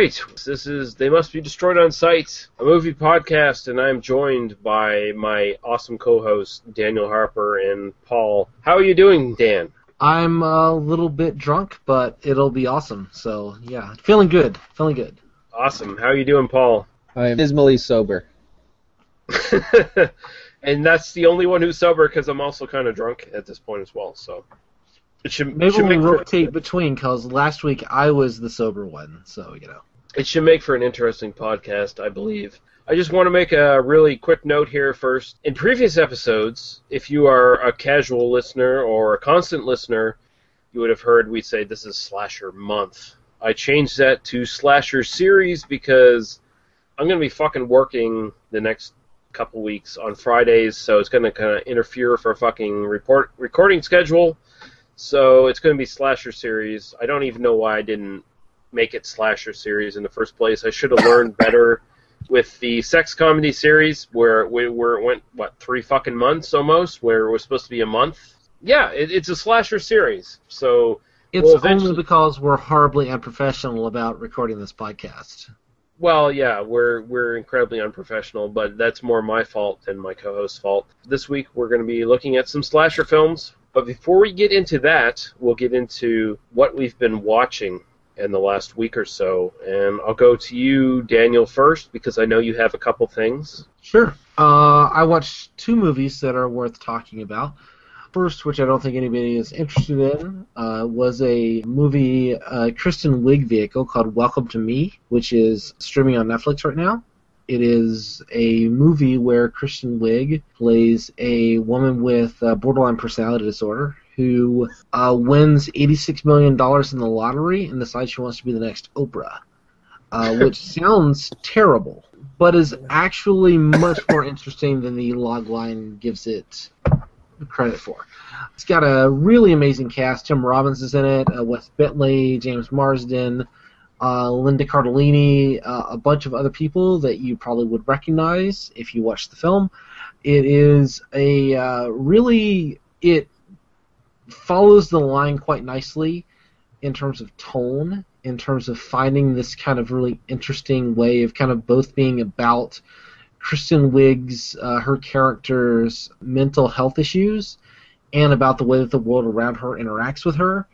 Right, this is They Must Be Destroyed on Sight, a movie podcast, and I'm joined by my awesome co hosts, Daniel Harper and Paul. How are you doing, Dan? I'm a little bit drunk, but it'll be awesome. So yeah, feeling good, feeling good. Awesome. How are you doing, Paul? I am dismally sober. and that's the only one who's sober because I'm also kind of drunk at this point as well. So it should, Maybe should we'll make for, rotate between, cause last week I was the sober one. So you know. It should make for an interesting podcast, I believe. I just want to make a really quick note here first. In previous episodes, if you are a casual listener or a constant listener, you would have heard we say this is slasher month. I changed that to slasher series because I'm going to be fucking working the next couple weeks on Fridays, so it's going to kind of interfere for fucking report recording schedule. So it's going to be slasher series. I don't even know why I didn't make it slasher series in the first place. I should have learned better with the sex comedy series where we where it went what three fucking months almost where it was supposed to be a month. Yeah, it, it's a slasher series. So It's Well, only because we're horribly unprofessional about recording this podcast. Well, yeah, we're we're incredibly unprofessional, but that's more my fault than my co-host's fault. This week we're going to be looking at some slasher films, but before we get into that, we'll get into what we've been watching in the last week or so, and I'll go to you, Daniel, first because I know you have a couple things. Sure. Uh, I watched two movies that are worth talking about. First, which I don't think anybody is interested in, uh, was a movie, uh, Kristen Wiig vehicle called Welcome to Me, which is streaming on Netflix right now. It is a movie where Kristen Wiig plays a woman with uh, borderline personality disorder who uh, wins $86 million in the lottery and decides she wants to be the next Oprah, uh, which sounds terrible, but is actually much more interesting than the logline gives it credit for. It's got a really amazing cast. Tim Robbins is in it, uh, Wes Bentley, James Marsden, uh, Linda Cardellini, uh, a bunch of other people that you probably would recognize if you watch the film. It is a uh, really it follows the line quite nicely in terms of tone, in terms of finding this kind of really interesting way of kind of both being about Kristen Wiig's, uh, her character's mental health issues, and about the way that the world around her interacts with her,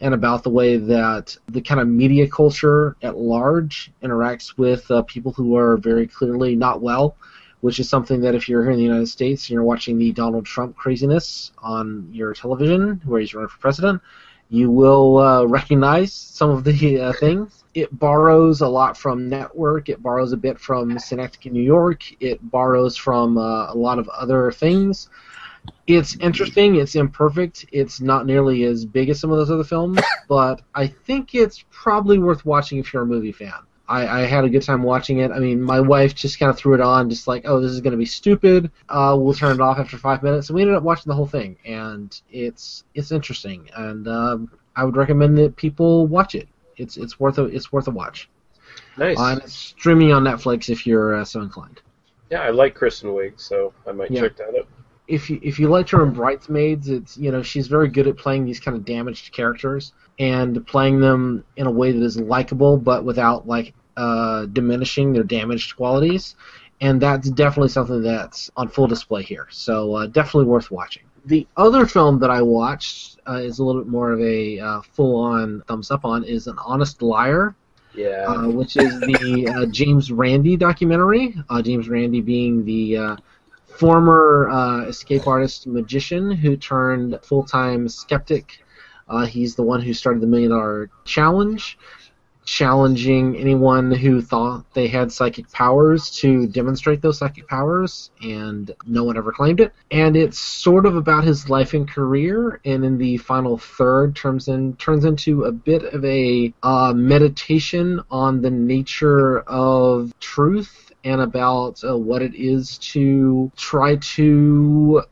and about the way that the kind of media culture at large interacts with uh, people who are very clearly not well, which is something that if you're here in the United States and you're watching the Donald Trump craziness on your television, where he's running for president, you will uh, recognize some of the uh, things. It borrows a lot from Network. It borrows a bit from Synecdoche, New York. It borrows from uh, a lot of other things. It's interesting. It's imperfect. It's not nearly as big as some of those other films, but I think it's probably worth watching if you're a movie fan. I, I had a good time watching it. I mean, my wife just kind of threw it on, just like, oh, this is going to be stupid. Uh, we'll turn it off after five minutes, and we ended up watching the whole thing, and it's it's interesting, and um, I would recommend that people watch it. It's it's worth a it's worth a watch. Nice. Uh, it's streaming on Netflix if you're uh, so inclined. yeah, I like Kristen Wiig, so I might Yeah. check that out. if you if you liked her in Bridesmaids, it's you know she's very good at playing these kind of damaged characters and playing them in a way that is likable, but without like uh, diminishing their damaged qualities. And that's definitely something that's on full display here. So uh, definitely worth watching. The other film that I watched uh, is a little bit more of a uh, full-on thumbs up on is An Honest Liar Yeah. uh, which is the uh, James Randi documentary. Uh, James Randi being the uh, former uh, escape artist magician who turned full time skeptic. Uh, he's the one who started the Million Dollar Challenge. Challenging anyone who thought they had psychic powers to demonstrate those psychic powers, and no one ever claimed it. And it's sort of about his life and career, and in the final third turns in turns into a bit of a uh, meditation on the nature of truth and about uh, what it is to try to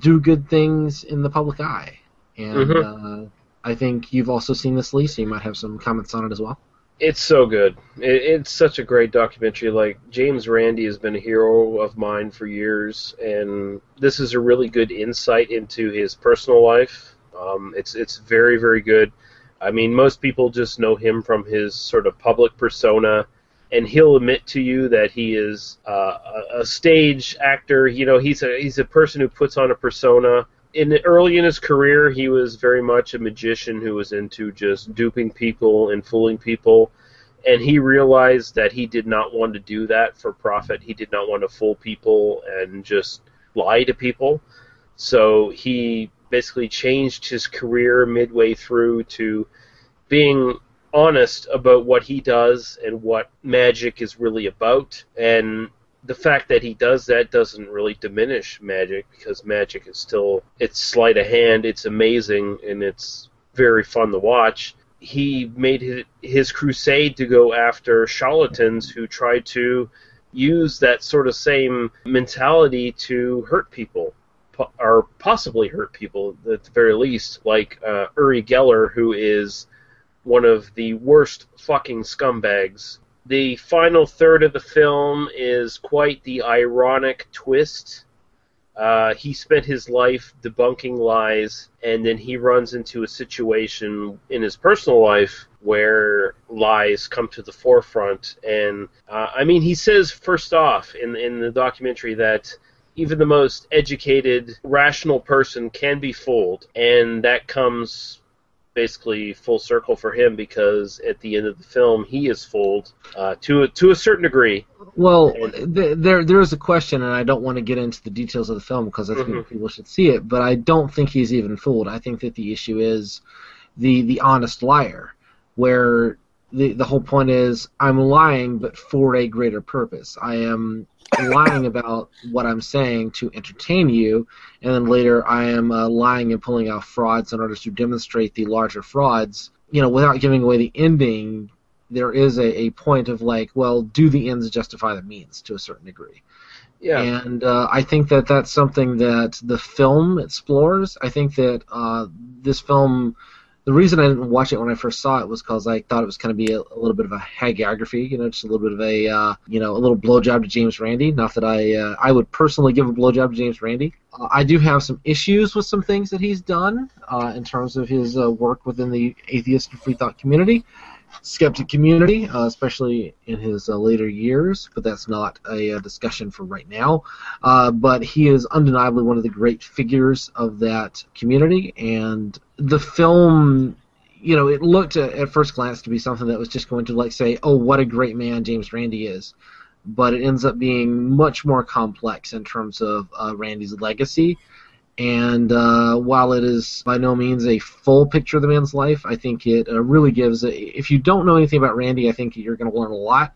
do good things in the public eye. And Mhm. uh, I think you've also seen this, Lee, so you might have some comments on it as well. It's so good. It, it's such a great documentary. Like James Randi has been a hero of mine for years, and this is a really good insight into his personal life. Um, it's it's very very good. I mean, most people just know him from his sort of public persona, and he'll admit to you that he is uh, a, a stage actor. You know, he's a he's a person who puts on a persona. In early in his career, he was very much a magician who was into just duping people and fooling people, and he realized that he did not want to do that for profit. He did not want to fool people and just lie to people. So he basically changed his career midway through to being honest about what he does and what magic is really about. And the fact that he does that doesn't really diminish magic because magic is still it's sleight of hand, it's amazing, and it's very fun to watch. He made his, crusade to go after charlatans who tried to use that sort of same mentality to hurt people or possibly hurt people at the very least, like uh, Uri Geller, who is one of the worst fucking scumbags. The final third of the film is quite the ironic twist. Uh, he spent his life debunking lies, and then he runs into a situation in his personal life where lies come to the forefront. And uh, I mean, he says first off in in the documentary that even the most educated, rational person can be fooled, and that comes basically full circle for him because at the end of the film he is fooled uh, to a, to a certain degree. Well, th- there there is a question, and I don't want to get into the details of the film because I think Mhm. people should see it. But I don't think he's even fooled. I think that the issue is the the honest liar, where the the whole point is I'm lying, but for a greater purpose. I am lying about what I'm saying to entertain you, and then later I am uh, lying and pulling out frauds in order to demonstrate the larger frauds. You know, without giving away the ending, there is a, a point of like, well, do the ends justify the means to a certain degree? Yeah, And uh, I think that that's something that the film explores. I think that uh, this film, the reason I didn't watch it when I first saw it was because I thought it was going to be a, a little bit of a hagiography, you know, just a little bit of a, uh, you know, a little blowjob to James Randi. Not that I, uh, I would personally give a blowjob to James Randi. Uh, I do have some issues with some things that he's done uh, in terms of his uh, work within the atheist and free thought community skeptic community, uh, especially in his uh, later years, but that's not a, uh discussion for right now. Uh, but he is undeniably one of the great figures of that community, and the film. You know, it looked at, at first glance to be something that was just going to like say, "Oh, what a great man James Randi is," but it ends up being much more complex in terms of uh, Randi's legacy and uh, while it is by no means a full picture of the man's life, I think it uh, really gives. A, if you don't know anything about Randi, I think you're going to learn a lot.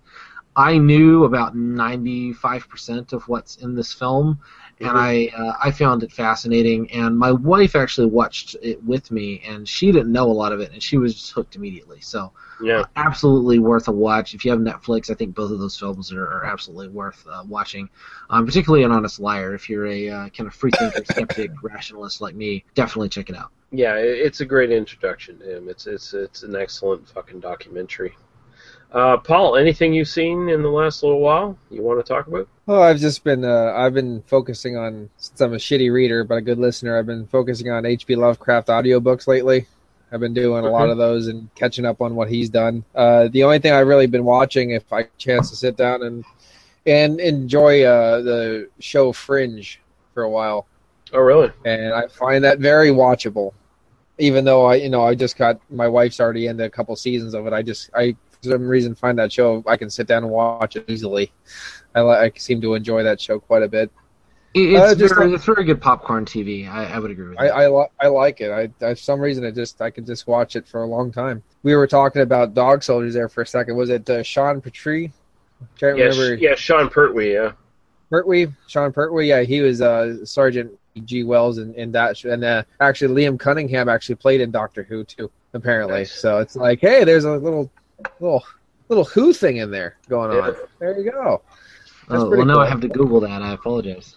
I knew about 95% of what's in this film, and I uh, I found it fascinating. And my wife actually watched it with me, and she didn't know a lot of it, and she was just hooked immediately. So yeah. absolutely worth a watch. If you have Netflix, I think both of those films are, are absolutely worth uh, watching. Um, particularly An Honest Liar. If you're a uh, kind of free thinker, skeptic, rationalist like me, definitely check it out. Yeah, it's a great introduction to him. It's it's it's an excellent fucking documentary. Uh, Paul, anything you've seen in the last little while you want to talk about? Oh, I've just been uh, I've been focusing on since I'm a shitty reader but a good listener. I've been focusing on H.P. Lovecraft audiobooks lately. I've been doing a lot of those and catching up on what he's done. Uh, the only thing I've really been watching, if I chance to sit down and and enjoy uh, the show Fringe for a while, Oh, really? and I find that very watchable. Even though I, you know, I just got my wife's already into a couple seasons of it. I just, I some reason find that show I can sit down and watch it easily. I, li- I seem to enjoy that show quite a bit. It's, Uh, just very, like- it's very good popcorn TV. I, I would agree with I that. I, li- I like it. I, I for some reason it just I could just watch it for a long time. We were talking about dog soldiers there for a second. Was it uh, Sean Petrie? Can't Yeah, remember. sh- yeah, Sean Pertwee. Yeah, Pertwee, Sean Pertwee. Yeah, he was uh, Sergeant G. Wells in, in that, sh- and uh, actually Liam Cunningham actually played in Doctor Who too. Apparently, Nice. so it's like, hey, there's a little, little, little Who thing in there going on. Yeah. There you go. That's Oh, pretty well, now cool. I have to Google that. I apologize.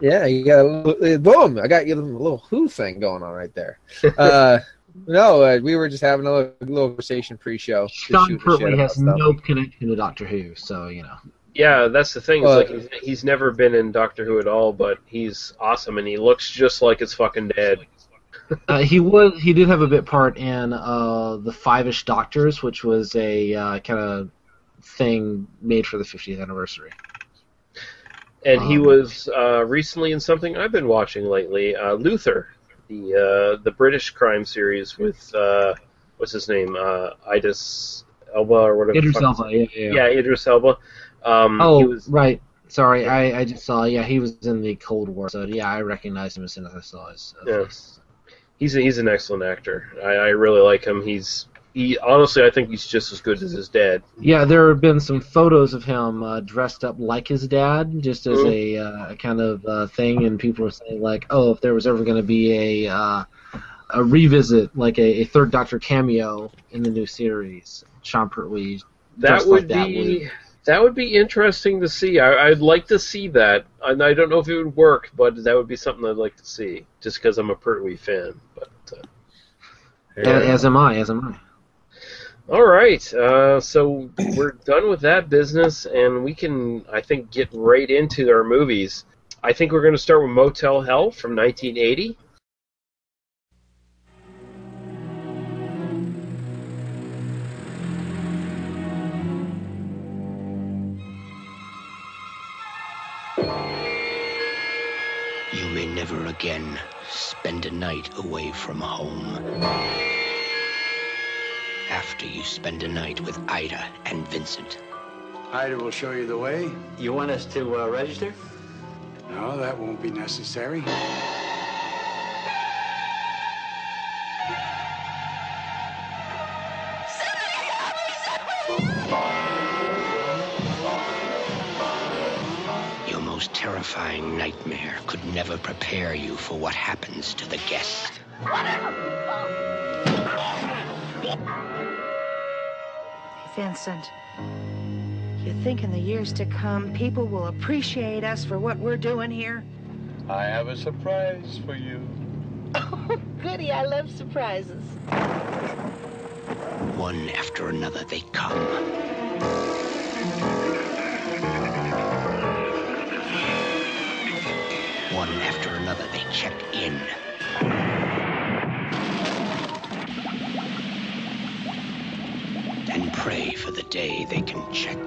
Yeah, you got a little, boom. I got you a little Who thing going on right there. Uh, no, uh, we were just having a little, little conversation pre-show. just Sean shooting the shit Pertwee has no connection to Doctor Who, so you know. yeah. That's the thing. Well- like he's, he's never been in Doctor Who at all, but he's awesome, and he looks just like his fucking dad. Uh, he was he did have a bit part in uh, the Five-ish Doctors, which was a uh, kind of thing made for the 50th anniversary. And he Um, was uh, recently in something I've been watching lately, uh, Luther, the uh, the British crime series with uh, what's his name, uh, Idris Elba or whatever. Idris Elba, yeah, yeah. Yeah, Idris Elba. Um, Oh, he was, right. Sorry, I, I just saw. Yeah, he was in the Cold War, so yeah, I recognized him as soon as I saw his uh, Yeah. face. He's a, he's an excellent actor. I, I really like him. He's he honestly, I think he's just as good as his dad. Yeah, there have been some photos of him uh, dressed up like his dad, just as Mhm. a uh, kind of uh, thing, and people are saying like, oh, if there was ever going to be a uh, a revisit, like a, a third Doctor cameo in the new series, Sean Pertwee. That would like that be that would be interesting to see. I, I'd like to see that. And I don't know if it would work, but that would be something I'd like to see, just because I'm a Pertwee fan. But uh, A- As am I. As am I. all right, uh, so we're done with that business, and we can, I think, get right into our movies. I think we're going to start with Motel Hell from 1980. Again spend a night away from home. After you spend a night with Ida and Vincent. Ida will show you the way. You want us to uh, register? No, that won't be necessary. Most terrifying nightmare could never prepare you for what happens to the guest. Vincent, you think in the years to come people will appreciate us for what we're doing here? I have a surprise for you. Oh, goody, I love surprises. One after another, they come. Check in. And pray for the day they can check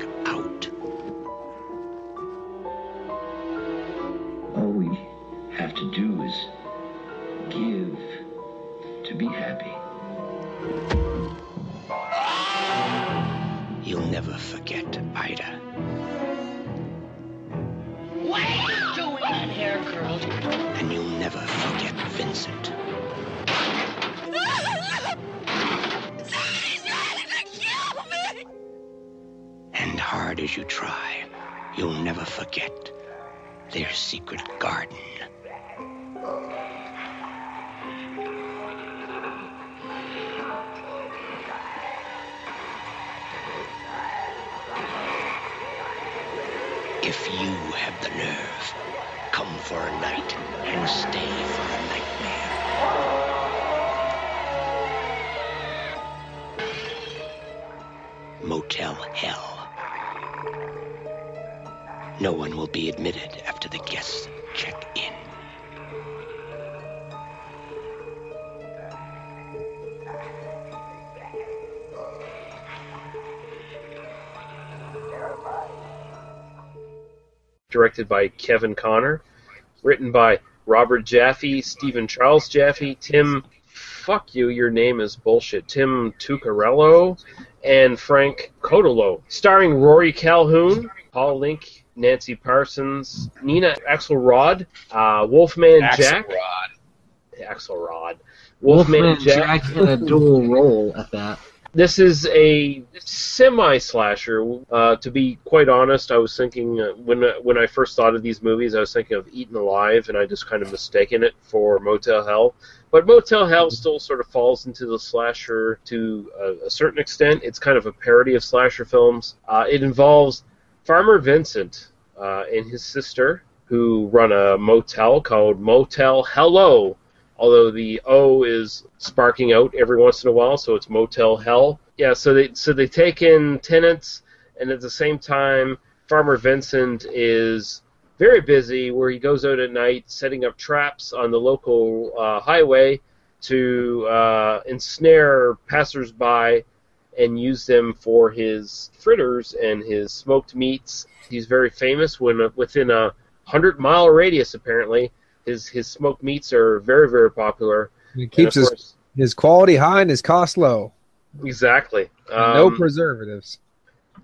hard as you try, you'll never forget their secret garden. If you have the nerve, come for a night and stay for a nightmare. Motel Hell. No one will be admitted after the guests check in. directed by Kevin Connor, written by Robert Jaffe, Stephen Charles Jaffe, Tim. Fuck you, your name is bullshit. Tim Tucarello and Frank Cotolo, starring Rory Calhoun, Paul Linke, Nancy Parsons, Nina Axelrod, uh, Wolfman Jack, Axelrod. Axelrod, Wolfman Jack in a dual role at that. This is a semi-slasher. Uh, to be quite honest, I was thinking uh, when when I first thought of these movies, I was thinking of Eaten Alive, and I just kind of mistaken it for Motel Hell. But Motel Hell still sort of falls into the slasher to a, a certain extent. It's kind of a parody of slasher films. Uh, it involves Farmer Vincent uh, and his sister who run a motel called Motel Hello although the O is sparking out every once in a while, so it's Motel Hell. Yeah, so they so they take in tenants, and at the same time, Farmer Vincent is very busy, where he goes out at night setting up traps on the local uh, highway to uh, ensnare passersby and use them for his fritters and his smoked meats. He's very famous when within a hundred mile radius, apparently his his smoked meats are very very popular. He keeps his course, his quality high and his cost low. exactly. no Um, preservatives.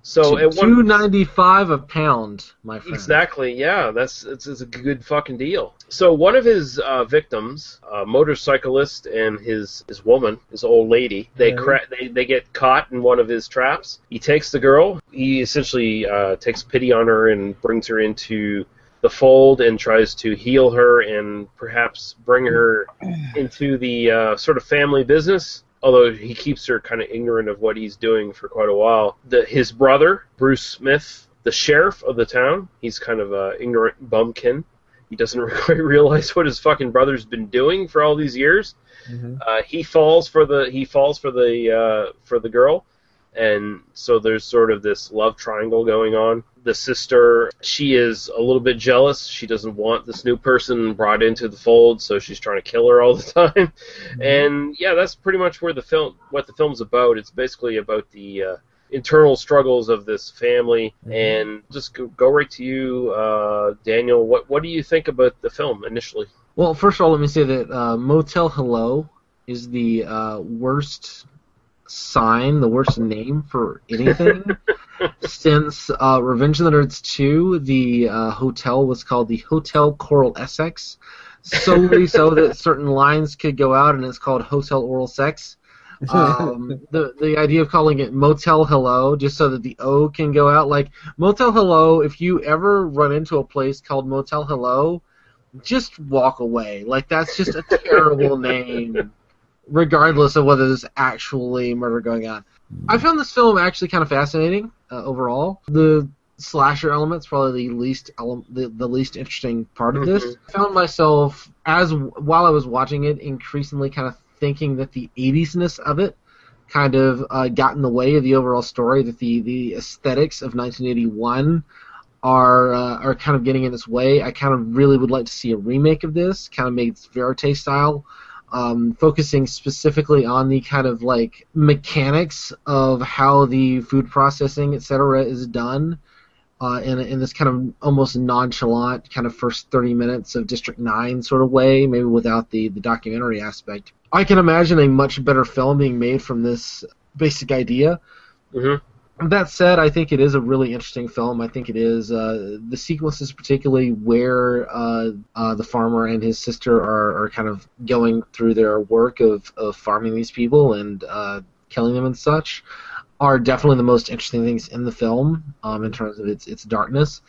So at Two ninety five a pound, my friend. exactly yeah that's it's, it's a good fucking deal. So one of his uh, victims, a motorcyclist, and his his woman, his old lady, they Right. cra- they they get caught in one of his traps. He takes the girl. He essentially uh, takes pity on her and brings her into the fold and tries to heal her and perhaps bring her into the uh, sort of family business. Although he keeps her kind of ignorant of what he's doing for quite a while. The, his brother, Bruce Smith, the sheriff of the town, he's kind of a ignorant bumpkin. He doesn't quite realize what his fucking brother's been doing for all these years. Mhm. Uh, he falls for the he falls for the uh, for the girl, and so there's sort of this love triangle going on. The sister, she is a little bit jealous. She doesn't want this new person brought into the fold, so she's trying to kill her all the time. And yeah, that's pretty much where the film, what the film's about. It's basically about the uh, internal struggles of this family. And just go, go right to you, uh, Daniel. What what do you think about the film initially? Well, first of all, let me say that uh, Motel Hello is the uh, worst sign, the worst name for anything. Since uh, Revenge of the Nerds 2, the uh, hotel was called the Hotel Coral Essex, solely so that certain lines could go out, and it's called Hotel Oral Sex. Um, the the idea of calling it Motel Hello just so that the O can go out, like Motel Hello. If you ever run into a place called Motel Hello, just walk away. Like that's just a terrible name, regardless of whether there's actually murder going on. I found this film actually kind of fascinating uh, overall. The slasher element's probably the least ele- the, the least interesting part of this. I found myself as while I was watching it, increasingly kind of thinking that the 80s-ness of it kind of uh, got in the way of the overall story. That the the aesthetics of 1981 are uh, are kind of getting in its way. I kind of really would like to see a remake of this, kind of made verite style, um, focusing specifically on the kind of like mechanics of how the food processing, etc., is done. Uh, in, in this kind of almost nonchalant kind of first 30 minutes of District 9 sort of way, maybe without the, the documentary aspect. I can imagine a much better film being made from this basic idea. Mm-hmm. That said, I think it is a really interesting film. I think it is uh, the sequences, particularly where uh, uh, the farmer and his sister are, are kind of going through their work of, of farming these people and uh, killing them and such, are definitely the most interesting things in the film um, in terms of its its darkness.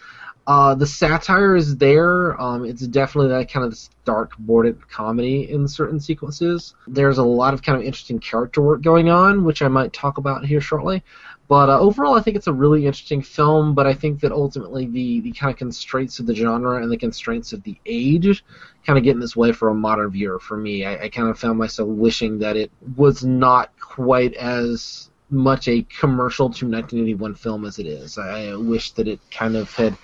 Uh, the satire is there. Um, it's definitely that kind of dark, boarded comedy in certain sequences. There's a lot of kind of interesting character work going on, which I might talk about here shortly. But uh, overall, I think it's a really interesting film. But I think that ultimately the, the kind of constraints of the genre and the constraints of the age kind of get in this way for a modern viewer. For me, I, I kind of found myself wishing that it was not quite as much a commercial to 1981 film as it is. I, I wish that it kind of had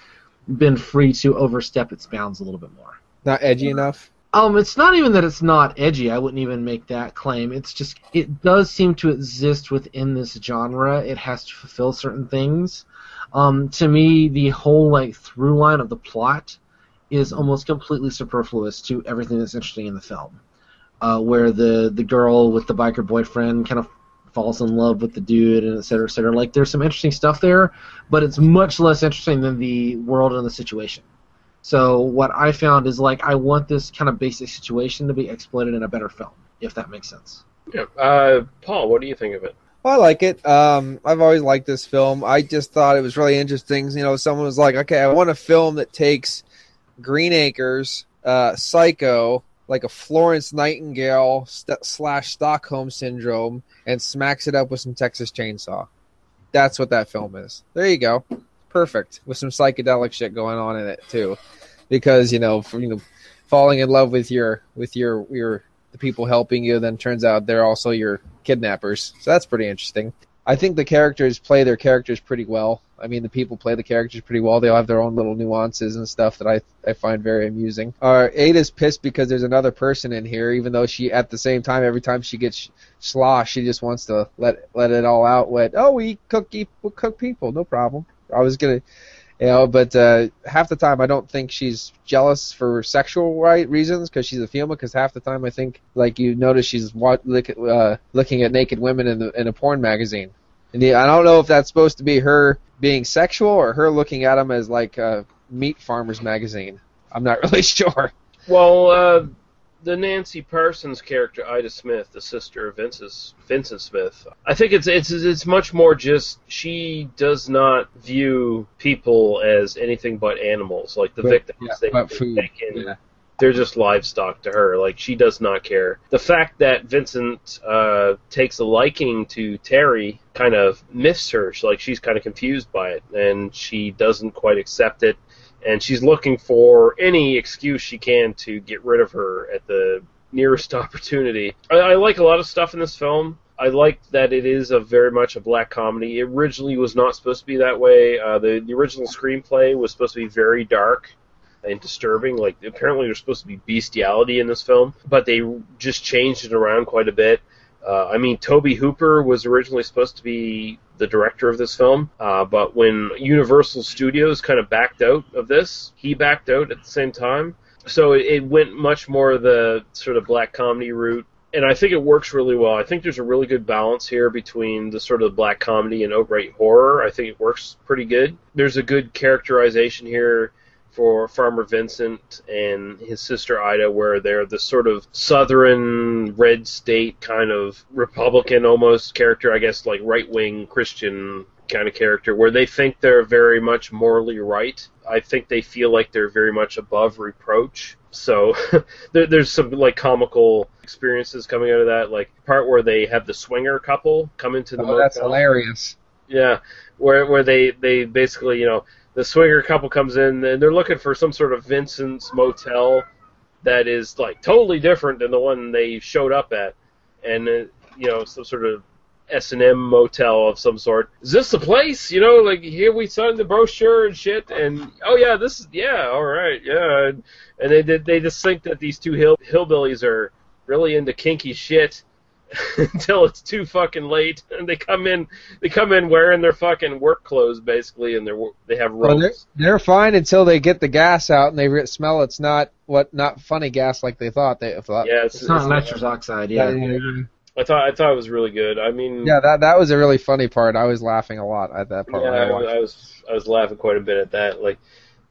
been free to overstep its bounds a little bit more. Not edgy enough. Um, it's not even that it's not edgy. I wouldn't even make that claim. It's just it does seem to exist within this genre. It has to fulfill certain things. Um, to me, the whole like through line of the plot is almost completely superfluous to everything that's interesting in the film. Uh, where the the girl with the biker boyfriend kind of falls in love with the dude and et cetera, et cetera. Like there's some interesting stuff there, but it's much less interesting than the world and the situation. So what I found is like I want this kind of basic situation to be exploited in a better film, if that makes sense. Yeah. Uh, Paul, what do you think of it? Well, I like it. Um, I've always liked this film. I just thought it was really interesting. You know, someone was like, "Okay, I want a film that takes Green Acres, uh, Psycho, like a Florence Nightingale st- slash Stockholm syndrome, and smacks it up with some Texas Chainsaw." That's what that film is. There you go. Perfect with some psychedelic shit going on in it too, because you know, for, you know, falling in love with your with your your the people helping you, then turns out they're also your kidnappers. So that's pretty interesting. I think the characters play their characters pretty well. I mean, the people play the characters pretty well. They all have their own little nuances and stuff that I I find very amusing. Uh, Ada's pissed because there's another person in here, even though she at the same time every time she gets slosh, she just wants to let let it all out. With oh, we cook we cook people, no problem. I was gonna, you know, but uh, half the time I don't think she's jealous for sexual right reasons because she's a female. Because half the time I think, like you notice, she's wa- look, uh, looking at naked women in the in a porn magazine. And I don't know if that's supposed to be her being sexual or her looking at them as like a meat farmers magazine. I'm not really sure. Well, uh, the Nancy Parsons character, Ida Smith, the sister of Vince's, Vincent Smith, I think it's it's it's much more just she does not view people as anything but animals, like the But- victims. yeah, they, but food, take in- yeah. They're just livestock to her. Like she does not care. The fact that Vincent uh, takes a liking to Terry kind of miffs her. She, like she's kind of confused by it, and she doesn't quite accept it and she's looking for any excuse she can to get rid of her at the nearest opportunity. I, I like a lot of stuff in this film. I like that it is a very much a black comedy. It originally was not supposed to be that way. Uh, the the original screenplay was supposed to be very dark and disturbing. Like apparently there's supposed to be bestiality in this film, but they just changed it around quite a bit. Uh, I mean, Tobe Hooper was originally supposed to be the director of this film, uh, but when Universal Studios kind of backed out of this, he backed out at the same time. So it, it went much more the sort of black comedy route. And I think it works really well. I think there's a really good balance here between the sort of black comedy and outright horror. I think it works pretty good. There's a good characterization here for Farmer Vincent and his sister Ida, where they're the sort of southern red state kind of Republican almost character, I guess, like right wing Christian kind of character, where they think they're very much morally right. I think they feel like they're very much above reproach. So there, there's some like comical experiences coming out of that, like part where they have the swinger couple come into the Oh, that's hilarious. Yeah, where where they they basically you know the swinger couple comes in and they're looking for some sort of Vincent's motel that is like totally different than the one they showed up at, and uh, you know some sort of S and M motel of some sort. Is this the place? You know, like here we signed the brochure and shit, and oh yeah, this is yeah, all right, yeah, and, and they they just think that these two hill hillbillies are really into kinky shit until it's too fucking late, and they come in they come in wearing their fucking work clothes basically, and they're they have Well, they're, they're fine until they get the gas out and they re- smell it's not what not funny gas like they thought they thought. yeah, It's not nitrous oxide, yeah. I thought I thought it was really good. I mean, Yeah, that that was a really funny part. I was laughing a lot at that part. yeah, I I. I was I was laughing quite a bit at that. Like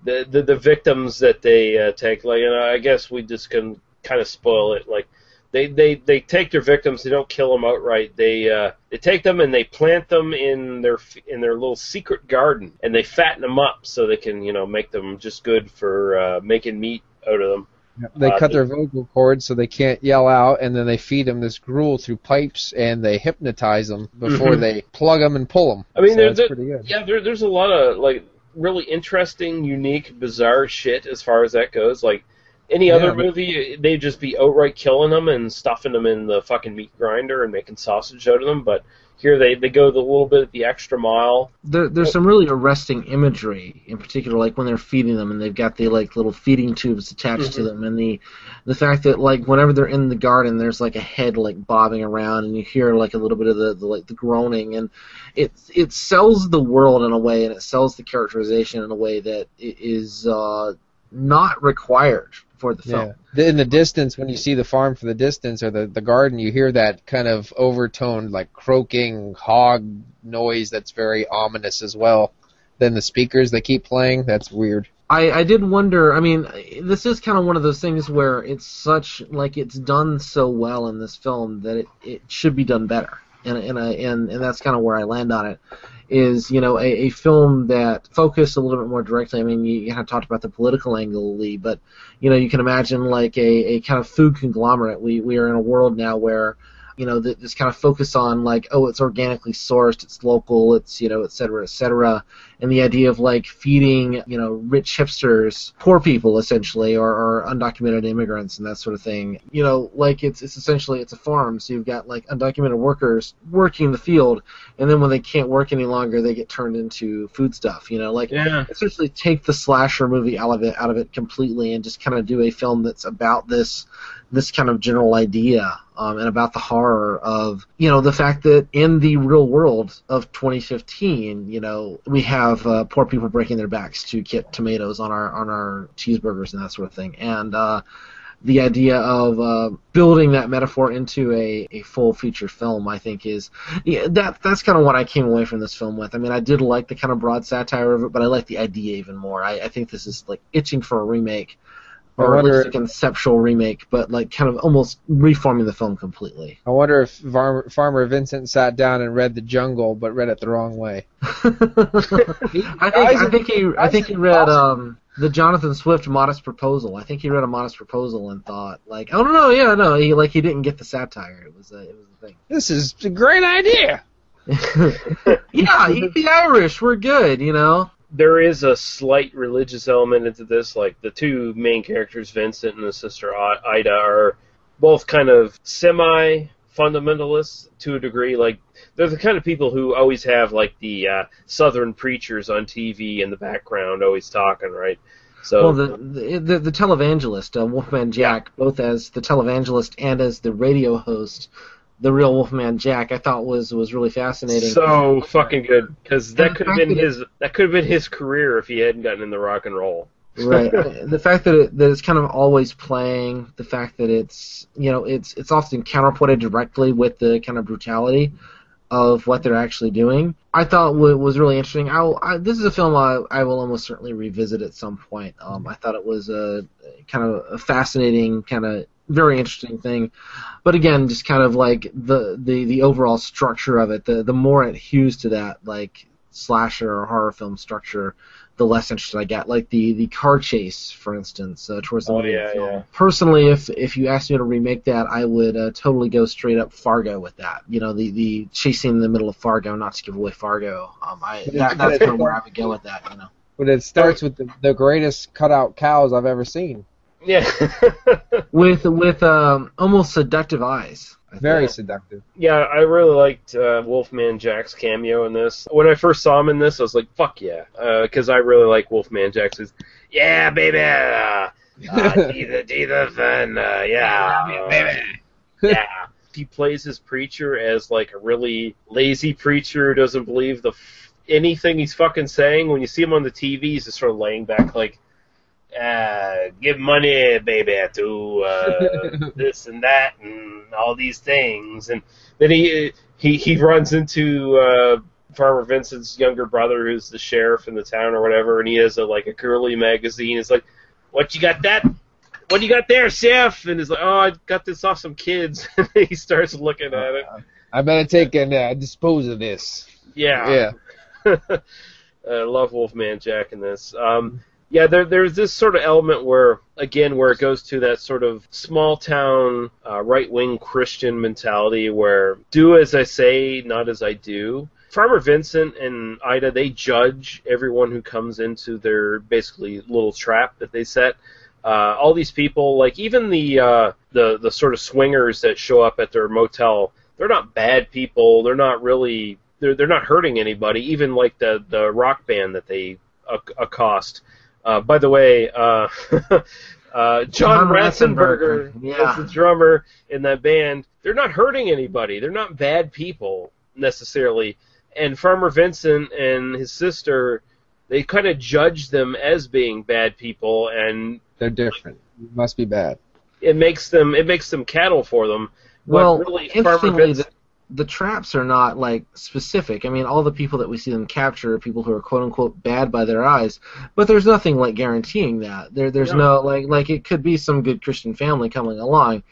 the the, the victims that they uh, take. Like, and I guess we just can kind of spoil it. Like they, they they take their victims. They don't kill them outright. They uh, they take them and they plant them in their in their little secret garden, and they fatten them up so they can you know make them just good for uh, making meat out of them. They Uh, cut their vocal cords so they can't yell out, and then they feed them this gruel through pipes, and they hypnotize them before Mhm. they plug them and pull them. I mean, so there's that's a- pretty good. Yeah, there, there's a lot of like really interesting, unique, bizarre shit as far as that goes. Like any Yeah, other movie, they'd just be outright killing them and stuffing them in the fucking meat grinder and making sausage out of them. But here they they go the little bit the extra mile. There, there's some really arresting imagery, in particular, like when they're feeding them and they've got the like little feeding tubes attached to Mhm. them, and the the fact that like whenever they're in the garden, there's like a head like bobbing around, and you hear like a little bit of the, the like the groaning, and it it sells the world in a way, and it sells the characterization in a way that i- uh, not required for the film. Yeah. In the distance, when you see the farm from the distance or the, the garden, you hear that kind of overtoned, like croaking hog noise that's very ominous as well. Then the speakers they keep playing, that's weird. I, I did wonder. I mean, this is kind of one of those things where it's such like it's done so well in this film that it, it should be done better, and and I, and and that's kind of where I land on it. Is you know a, a film that focused a little bit more directly. I mean, you, you of talked about the political angle, Lee, but you know you can imagine like a, a kind of food conglomerate. We we are in a world now where you know, that this kind of focus on like, oh, it's organically sourced, it's local, it's you know, et cetera, et cetera, and the idea of like feeding you know rich hipsters, poor people essentially, or, or undocumented immigrants and that sort of thing. You know, like it's it's essentially it's a farm, so you've got like undocumented workers working in the field, and then when they can't work any longer, they get turned into food stuff. You know, like Yeah. essentially take the slasher movie out of it out of it completely and just kind of do a film that's about this this kind of general idea um, and about the horror of you know the fact that in the real world of 2015 you know we have uh, poor people breaking their backs to get tomatoes on our on our cheeseburgers and that sort of thing and uh, the idea of uh, building that metaphor into a, a full feature film, I think, is yeah, that that's kind of what I came away from this film with. I mean, I did like the kind of broad satire of it, but I like the idea even more. I, I think this is like itching for a remake, I or at least a conceptual remake, but like kind of almost reforming the film completely. I wonder if Farmer, Farmer Vincent sat down and read The Jungle, but read it the wrong way. I think I think he I think he read um the Jonathan Swift Modest Proposal. I think he read a Modest Proposal and thought like, oh no no yeah no he like he didn't get the satire. It was a, it was a thing. This is a great idea. yeah, eat the Irish. We're good, you know. There is a slight religious element into this. Like the two main characters, Vincent and his sister Ida, are both kind of semi fundamentalists to a degree. Like they're the kind of people who always have like the uh, southern preachers on TV in the background, always talking, right? So Well, the the the, televangelist, uh, Wolfman Jack, both as the televangelist and as the radio host, the real Wolfman Jack, I thought was was really fascinating. so fucking good because that could have been fact his that could have been his career if he hadn't gotten into rock and roll. right the fact that it, that it's kind of always playing the fact that it's you know it's it's often counterpointed directly with the kind of brutality of what they're actually doing i thought wa- was really interesting I, I this is a film I, I will almost certainly revisit at some point um, i thought it was a kind of a fascinating kind of very interesting thing but again just kind of like the the the overall structure of it the the more it hews to that like slasher or horror film structure the less interested I get. Like the the car chase, for instance, uh, towards the Oh, middle of yeah, the film. yeah. Personally, if if you asked me to remake that, I would uh, totally go straight up Fargo with that. You know, the the chasing in the middle of Fargo, not to give away Fargo. Um, I that, that's kind of where I would go with that. You know. But it starts with the, the greatest cutout cows I've ever seen. Yeah. with with um, almost seductive eyes. I think. Very seductive. Yeah, I really liked uh, Wolfman Jack's cameo in this. When I first saw him in this, I was like, "Fuck yeah," because I really like Wolfman Jack's. Says, "Yeah, baby, uh, uh, Jesus, Jesus, and uh, yeah, baby, yeah." He plays his preacher as like a really lazy preacher who doesn't believe the f- anything he's fucking saying. When you see him on the TV, he's just sort of laying back, like, uh, "Give money, baby, to uh, this and that and all these things," and then he he he runs into uh, Farmer Vincent's younger brother, who's the sheriff in the town or whatever, and he has a like a girly magazine. It's like, "What you got that? What you got there, Chef?" And he's like, "Oh, I got this off some kids." and he starts looking at it. I better take and uh, dispose of this. Yeah. Yeah. I love Wolfman Jack in this. Um, yeah, there, there's this sort of element where, again, where it goes to that sort of small town, uh, right wing Christian mentality where do as I say, not as I do. Farmer Vincent and Ida, they judge everyone who comes into their basically little trap that they set. Uh, all these people, like even the uh, the the sort of swingers that show up at their motel, they're not bad people. They're not really they're they're not hurting anybody. Even like the the rock band that they acc- accost. Uh, by the way, uh, uh, John, Ratzenberger Ratzenberger, yeah. is the drummer in that band. They're not hurting anybody. They're not bad people necessarily. And Farmer Vincent and his sister, they kind of judge them as being bad people, and They're different. It must be bad. It makes them it makes them cattle for them. But Well, really, Farmer Vincent, the, traps are not like specific. I mean, all the people that we see them capture are people who are quote unquote bad by their eyes, but there's nothing like guaranteeing that. There, there's No. no like like it could be some good Christian family coming along,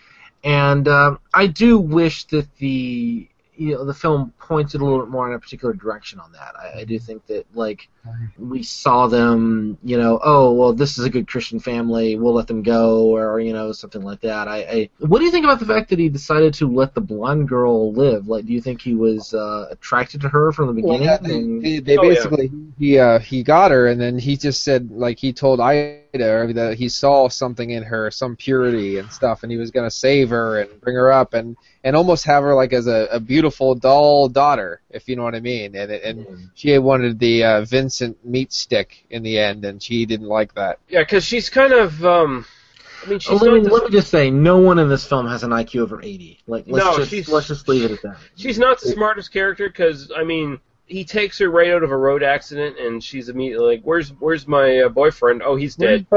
and um, I do wish that the you know the film pointed a little bit more in a particular direction on that. I, I do think that like we saw them, you know, oh well, this is a good Christian family, we'll let them go, or you know, something like that. I, I what do you think about the fact that he decided to let the blonde girl live? Like, do you think he was uh, attracted to her from the Well, beginning? yeah, they, And- they, they Oh, yeah. basically he uh, he got her, and then he just said like he told Ida that he saw something in her, some purity and stuff, and he was gonna save her and bring her up and and almost have her like as a, a beautiful doll daughter, if you know what I mean. And and she wanted the uh, Vincent meat stick in the end, and she didn't like that. yeah, because she's kind of um, I mean, she's Oh, let, me, not let me just say, no one in this film has an IQ over 80. Like, let's No, just she's- let's just leave it at that. she's not the smartest character because I mean. He takes her right out of a road accident, and she's immediately like, "Where's Where's my uh, boyfriend? Oh, he's dead.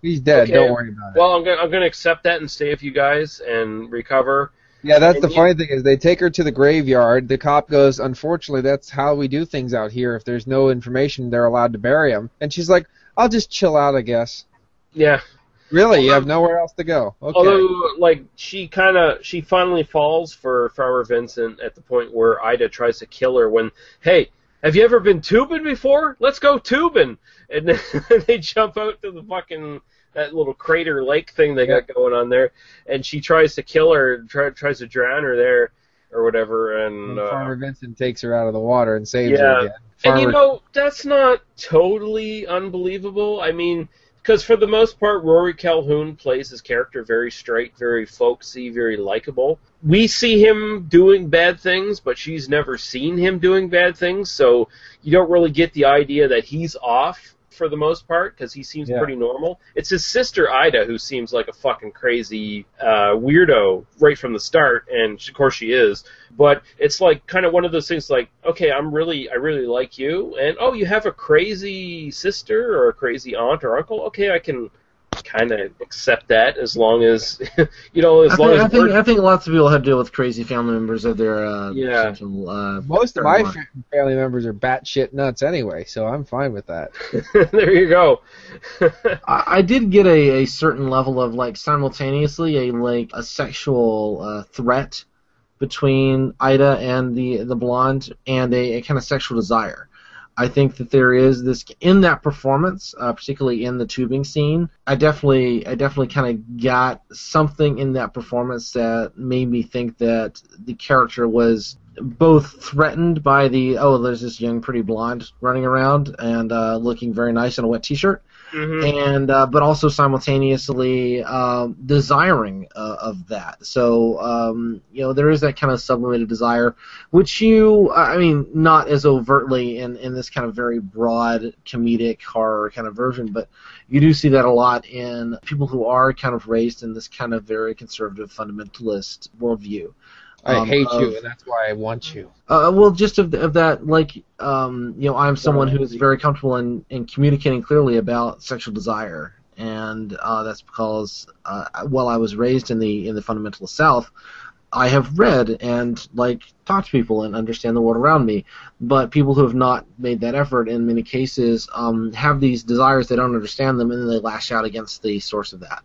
He's dead. Okay. Don't worry about it. Well, I'm gonna I'm gonna accept that and stay with you guys and recover." Yeah, that's And the you- funny thing is they take her to the graveyard. The cop goes, "Unfortunately, that's how we do things out here. If there's no information, they're allowed to bury him." And she's like, "I'll just chill out, I guess." Yeah, Really, you have nowhere else to go. Okay. Although, like, she kind of, she finally falls for Farmer Vincent at the point where Ida tries to kill her. When, hey, have you ever been tubing before? Let's go tubing, and then they jump out to the fucking that little crater lake thing they got going on there, and she tries to kill her, try, tries to drown her there, or whatever, and. And Uh, Farmer Vincent takes her out of the water and saves her Yeah. again. And you know, that's not totally unbelievable. I mean, because for the most part, Rory Calhoun plays his character very straight, very folksy, very likable. We see him doing bad things, but she's never seen him doing bad things, so you don't really get the idea that he's off for the most part because he seems Yeah. pretty normal. It's his sister Ida who seems like a fucking crazy uh, weirdo right from the start, and of course she is. But it's like kind of one of those things like, okay, I'm really, I really like you, and oh, you have a crazy sister or a crazy aunt or uncle. Okay, I can kind of accept that as long as, you know, as I long think, as I, think, I think lots of people have to deal with crazy family members of their uh, Yeah. potential, uh, Most of my line. family members are batshit nuts anyway, so I'm fine with that. there you go. I, I did get a, a certain level of like simultaneously a like a sexual uh, threat between Ida and the the blonde and a, a kind of sexual desire. I think that there is this in that performance, uh, particularly in the tubing scene. I definitely, I definitely kind of got something in that performance that made me think that the character was both threatened by the oh, there's this young pretty blonde running around and uh, looking very nice in a wet t-shirt, Mhm. and uh, but also simultaneously um, desiring uh, of that. So um, you know there is that kind of sublimated desire, which you I mean not as overtly in in this kind of very broad comedic horror kind of version, but you do see that a lot in people who are kind of raised in this kind of very conservative fundamentalist worldview. I Um, hate of- you, and that's why I want you. uh, well, just of, of that, like, um, you know, I'm someone who is very comfortable in, in communicating clearly about sexual desire, and uh, that's because uh, while I was raised in the in the fundamentalist South, I have read and like talked to people and understand the world around me. But people who have not made that effort, in many cases, um, have these desires they don't understand them, and then they lash out against the source of that.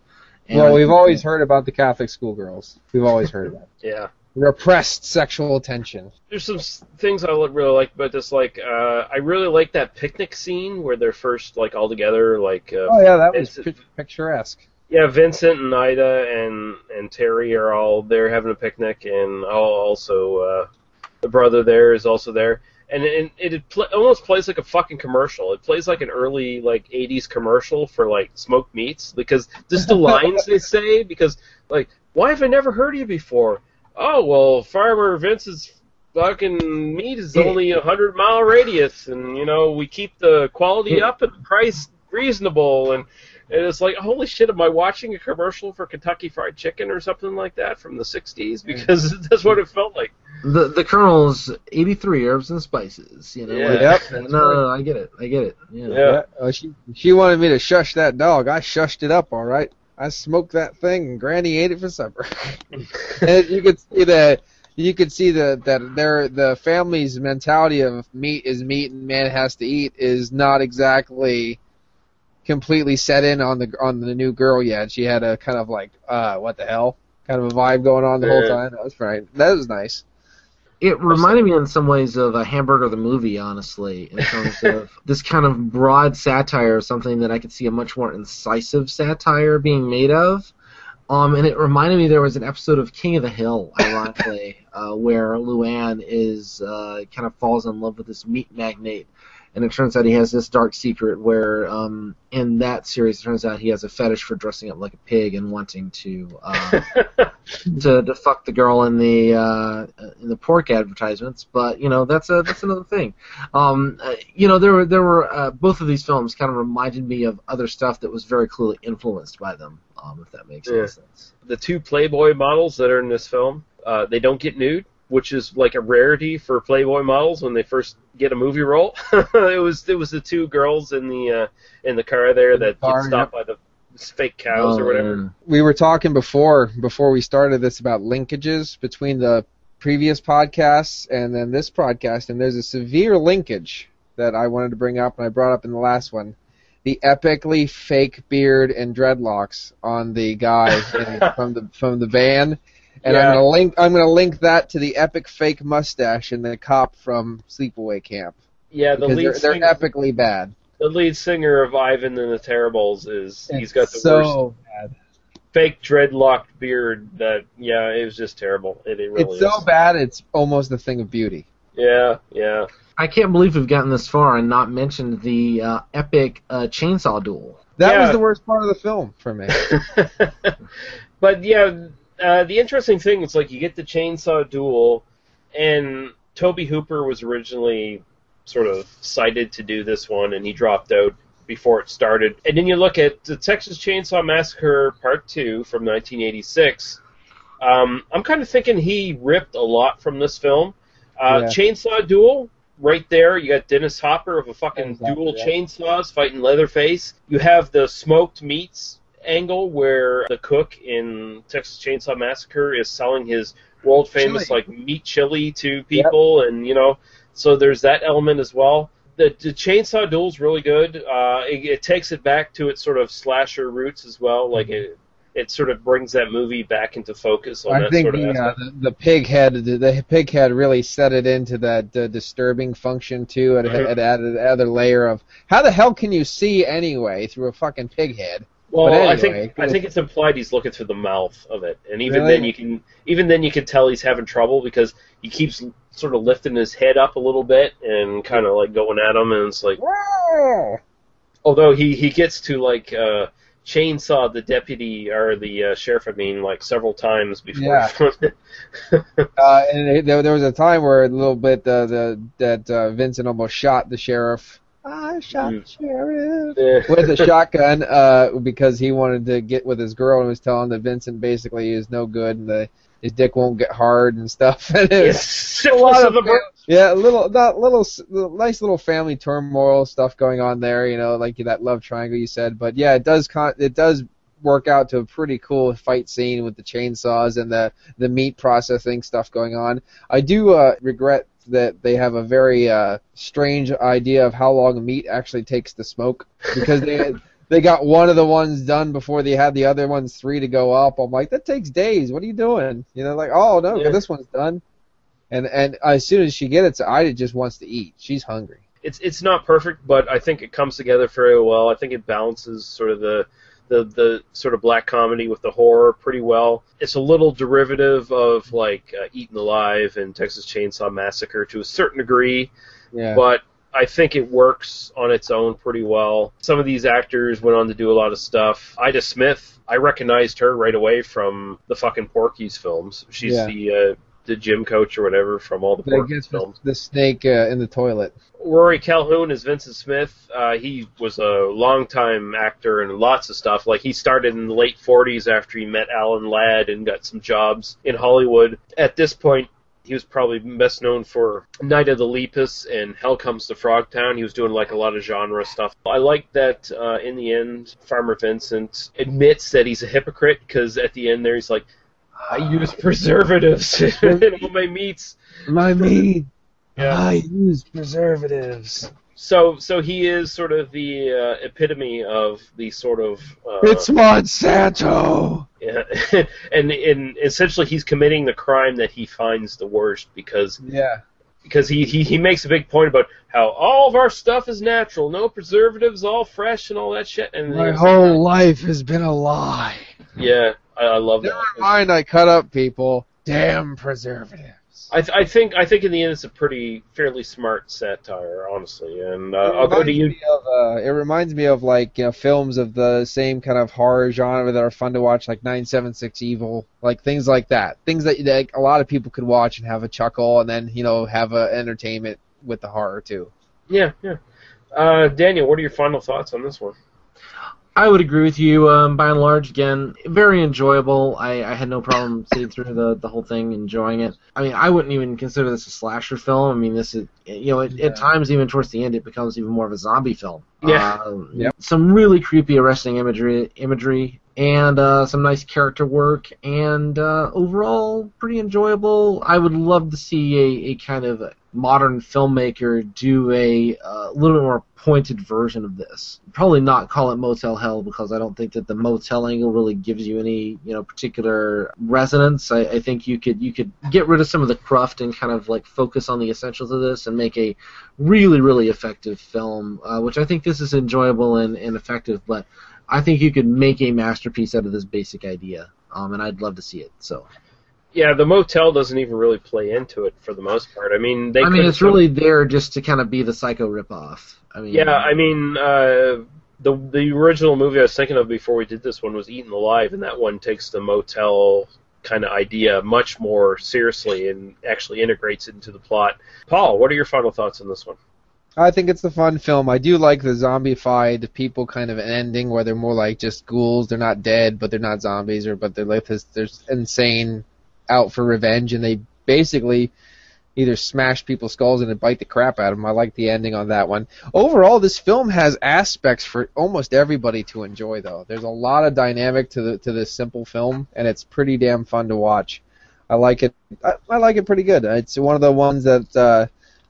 And well, we've always heard about the Catholic schoolgirls. We've always heard that. Yeah. Repressed sexual tension. There's some things I really like about this. Like, uh, I really like that picnic scene where they're first like all together. Like, uh, Oh yeah, that was Vincent- picturesque. yeah, Vincent and Ida and and Terry are all there having a picnic, and al- also uh, the brother there is also there. And it, it, it pl- almost plays like a fucking commercial. It plays like an early like '80s commercial for like smoked meats because just the lines they say. Because like, why have I never heard of you before? Oh well, Farmer Vince's fucking meat is only a hundred mile radius, and you know we keep the quality hmm. up and the price reasonable, and and it's like, holy shit, am I watching a commercial for Kentucky Fried Chicken or something like that from the '60s? Hmm. Because that's what it felt like. The the Colonel's 83 herbs and spices. You know. Yeah. like- Yep, no, no, right. no, I get it. I get it. Yeah. Yeah. Oh, she she wanted me to shush that dog. I shushed it up, all right. I smoked that thing, and Granny ate it for supper. and you could see the you could see the that their the family's mentality of meat is meat and man has to eat is not exactly completely set in on the on the new girl yet. She had a kind of like uh what the hell kind of a vibe going on the whole time. That was right. That was nice. It reminded me in some ways of a Hamburger the movie, honestly, in terms of this kind of broad satire, of something that I could see a much more incisive satire being made of. Um, and it reminded me there was an episode of King of the Hill, ironically, uh, where Luanne is uh, kind of falls in love with this meat magnate, and it turns out he has this dark secret where um, in that series it turns out he has a fetish for dressing up like a pig and wanting to uh, to, to fuck the girl in the uh, in the pork advertisements, but you know that's a that's another thing. Um, uh, you know there were there were uh, both of these films kind of reminded me of other stuff that was very clearly influenced by them. Um, if that makes Yeah. any sense. the two Playboy models that are in this film, uh, they don't get nude, which is like a rarity for Playboy models when they first get a movie role. it was it was the two girls in the uh, in the car there that car, get stopped by the fake cows or Oh, whatever. we were talking before before we started this about linkages between the previous podcasts and then this podcast and there's a severe linkage that I wanted to bring up and I brought up in the last one the epically fake beard and dreadlocks on the guy in, from the from the van and Yeah. I'm gonna link I'm gonna link that to the epic fake mustache in the cop from Sleepaway Camp Yeah, the lead they're, they're singer, epically bad the lead singer of Ivan and the Terribles is he's got the worst so bad fake dreadlocked beard that yeah it was just terrible. It, it really it's so bad it's almost a thing of beauty Yeah, yeah. I can't believe we've gotten this far and not mentioned the uh, epic uh, chainsaw duel. That Yeah. was the worst part of the film for me. but yeah, uh, the interesting thing is like you get the chainsaw duel, and Tobe Hooper was originally sort of cited to do this one, and he dropped out before it started. And then you look at the Texas Chainsaw Massacre Part Two from 1986. Um, I'm kind of thinking he ripped a lot from this film. Uh, Yeah. Chainsaw Duel, right there. You got Dennis Hopper of a fucking Hopper, dual yeah. chainsaws fighting Leatherface. You have the smoked meats angle where the cook in Texas Chainsaw Massacre is selling his world famous like meat chili to people, and you know, so there's that element as well. The, the chainsaw duel's really good. Uh, it, it takes it back to its sort of slasher roots as well. Like it, it sort of brings that movie back into focus on I that think sort of the, uh, the the pig head the, the pig head really set it into that uh, disturbing function too. It, Mhm. it added another layer of how the hell can you see anyway through a fucking pig head? Well, But I think I think it's implied he's looking through the mouth of it, and even Really? then you can even then you can tell he's having trouble because he keeps sort of lifting his head up a little bit and kind of like going at him, and it's like although he he gets to like uh, chainsaw the deputy or the uh, sheriff, I mean, like several times before. Uh, and it- there, there was a time where a little bit uh, the that uh, Vincent almost shot the sheriff. I shot Mm. sheriff Yeah. with a shotgun uh, because he wanted to get with his girl and was telling that Vincent basically is no good and the, his dick won't get hard and stuff. And it was- It's syphilis of the bird. yeah, a little, that little, s- little, nice little family turmoil stuff going on there. You know, like that love triangle you said. But yeah, it does, con- it does work out to a pretty cool fight scene with the chainsaws and the the meat processing stuff going on. I do uh, regret that they have a very uh, strange idea of how long meat actually takes to smoke because they. They got one of the ones done before they had the other ones three to go up. I'm like, that takes days. What are you doing? You know, like, oh no, Yeah. this one's done. And and as soon as she gets it, Ida just wants to eat. She's hungry. it's it's not perfect, but I think it comes together very well. I think it balances sort of the the the sort of black comedy with the horror pretty well. It's a little derivative of like uh, Eaten Alive and Texas Chainsaw Massacre to a certain degree, Yeah. but I think it works on its own pretty well. Some of these actors went on to do a lot of stuff. Ida Smith, I recognized her right away from the fucking Porky's films. She's Yeah. the uh, the gym coach or whatever from all the But gets the, films. the snake uh, in the toilet. Rory Calhoun is Vincent Smith. Uh, he was a longtime actor in lots of stuff. Like he started in the late 40s after he met Alan Ladd and got some jobs in Hollywood. At this point, He was probably best known for Night of the Lepus and Hell Comes to Frogtown. He was doing like a lot of genre stuff. I like that uh, in the end, Farmer Vincent admits that he's a hypocrite because at the end there he's like, I use preservatives in all my meats. My meat. Yeah. I use preservatives. So, so he is sort of the uh, epitome of the sort of. Uh, It's Monsanto. Yeah, and and essentially he's committing the crime that he finds the worst because Yeah. because he, he he makes a big point about how all of our stuff is natural, no preservatives, all fresh and all that shit. And My whole life has been a lie. yeah, I, I love Never that. mind, I cut up people. Damn preservatives. I, th- I think I think in the end it's a pretty fairly smart satire, honestly. And uh, I'll go to you. Of, uh, it reminds me of like you know, films of the same kind of horror genre that are fun to watch, like 976 Evil, like things like that. Things that, that a lot of people could watch and have a chuckle, and then you know have a entertainment with the horror too. Yeah, yeah. Uh, Daniel, what are your final thoughts on this one? I would agree with you. Um, by and large, again, very enjoyable. I, I had no problem sitting through the, the whole thing, enjoying it. I mean, I wouldn't even consider this a slasher film. I mean, this is you know, it, at times even towards the end, it becomes even more of a zombie film. Yeah. Um, Yep. Some really creepy, arresting imagery, imagery, and uh, some nice character work, and uh, overall pretty enjoyable. I would love to see a, a kind of modern filmmaker do a uh, little bit more pointed version of this. Probably not call it Motel Hell because I don't think that the motel angle really gives you any you know particular resonance. I, I think you could you could get rid of some of the cruft and kind of like focus on the essentials of this and make a really really effective film, uh, which I think this is enjoyable and, and effective. But I think you could make a masterpiece out of this basic idea, um, and I'd love to see it. So. Yeah, the motel doesn't even really play into it for the most part. I mean, they. I mean, it's done- really there just to kind of be the psycho ripoff. I mean, Yeah, I mean, uh, the the original movie I was thinking of before we did this one was Eaten Alive, and that one takes the motel kind of idea much more seriously and actually integrates it into the plot. Paul, what are your final thoughts on this one? I think it's a fun film. I do like the zombified people kind of ending where they're more like just ghouls. They're not dead, but they're not zombies, or but they're like this. They're insane, out for revenge, and they basically either smash people's skulls and bite the crap out of them. I like the ending on that one. Overall, this film has aspects for almost everybody to enjoy, though. There's a lot of dynamic to the to this simple film, and it's pretty damn fun to watch. I like it. I, I like it pretty good. It's one of the ones that. Uh,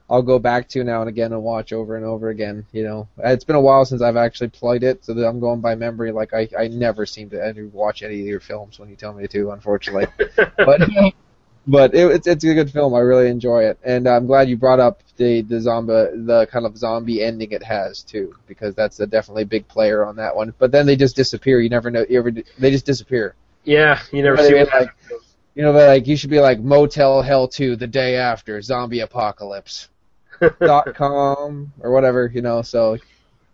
I'll go back to now and again and watch over and over again. You know, it's been a while since I've actually played it, so that I'm going by memory. Like I, I never seem to ever watch any of your films when you tell me to, unfortunately. but but it, it's it's a good film. I really enjoy it, and I'm glad you brought up the the zombie the kind of zombie ending it has too, because that's a definitely a big player on that one. But then they just disappear. You never know. You ever they just disappear. Yeah, you never see what like, you know, like you should be like Motel Hell 2 the day after zombie apocalypse dot com or whatever, you know. So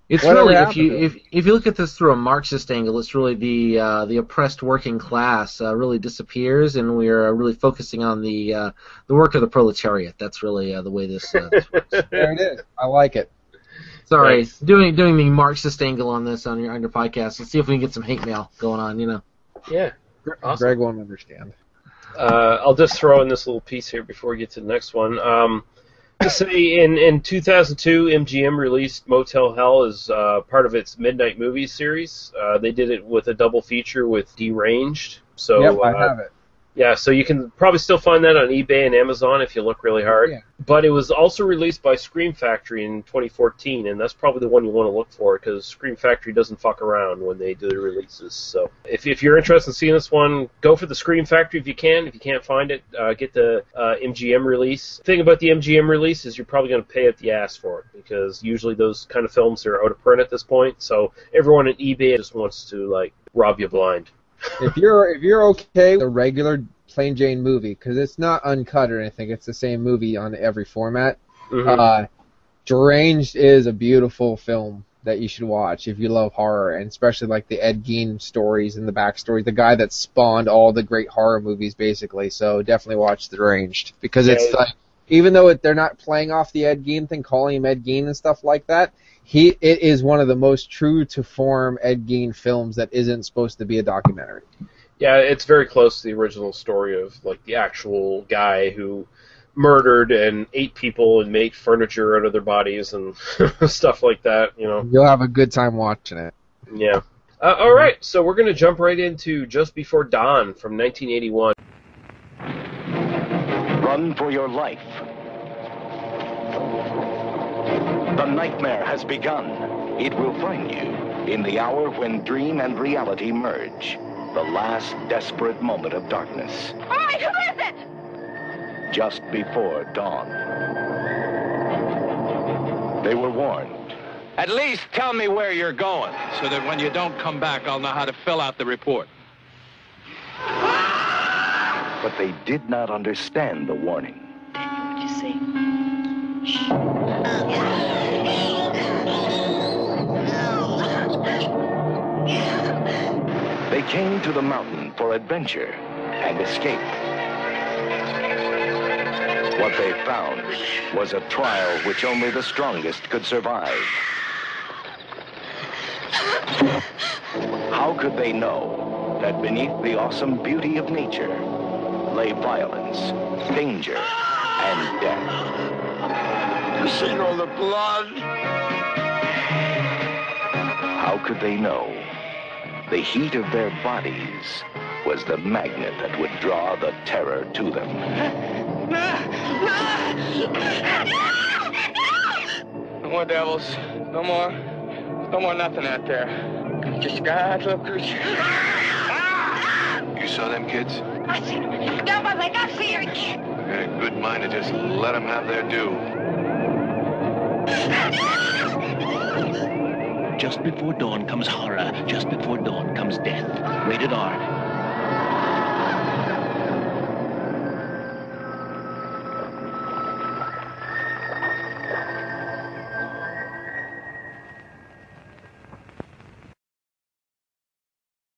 It's really if you if if you look at this through a Marxist angle, it's really the uh, the oppressed working class uh, really disappears, and we are really focusing on the uh, the work of the proletariat. That's really uh, the way this. Uh, this works. there it is. I like it. Sorry, Nice. doing doing the Marxist angle on this on your on your podcast. Let's see if we can get some hate mail going on. You know. Yeah. Awesome. Greg won't understand. Uh, I'll just throw in this little piece here before we get to the next one. Um, to say in, in 2002, MGM released Motel Hell as uh, part of its Midnight Movies series. Uh, they did it with a double feature with Deranged. So yep, I uh, have it. Yeah, so you can probably still find that on eBay and Amazon if you look really hard. Yeah. But it was also released by Scream Factory in 2014, and that's probably the one you want to look for because Scream Factory doesn't fuck around when they do the releases. So if, if you're interested in seeing this one, go for the Scream Factory if you can. If you can't find it, uh, get the uh, MGM release. The thing about the MGM release is you're probably going to pay at the ass for it because usually those kind of films are out of print at this point. So everyone at eBay just wants to like rob you blind. If you're if you're okay with a regular plain Jane movie, because it's not uncut or anything, it's the same movie on every format. Mhm. Uh, Deranged is a beautiful film that you should watch if you love horror, and especially like the Ed Gein stories and the backstory. The guy that spawned all the great horror movies, basically. So definitely watch Deranged because it's like even though it, they're not playing off the Ed Gein thing, calling him Ed Gein and stuff like that. He it is one of the most true to form Ed Gein films that isn't supposed to be a documentary. Yeah, it's very close to the original story of like the actual guy who murdered and ate people and made furniture out of their bodies and stuff like that. You know. You'll have a good time watching it. Yeah. Uh, all right, so we're going to jump right into Just Before Dawn from 1981. Run for your life. The nightmare has begun. It will find you in the hour when dream and reality merge. The last desperate moment of darkness. All right, who is it? Just before dawn. They were warned. At least tell me where you're going, so that when you don't come back, I'll know how to fill out the report. But they did not understand the warning. Daniel, What'd you see? They came to the mountain for adventure and escape. What they found was a trial which only the strongest could survive. How could they know that beneath the awesome beauty of nature lay violence, danger, and death? You seen all the blood? How could they know the heat of their bodies was the magnet that would draw the terror to them? No more devils. No more. No more nothing out there. Just God's little creature. You saw them kids? I see. Yeah, but I got fear. I got a good mind to just let them have their due. Just before dawn comes horror. Just before dawn comes death. Rated R.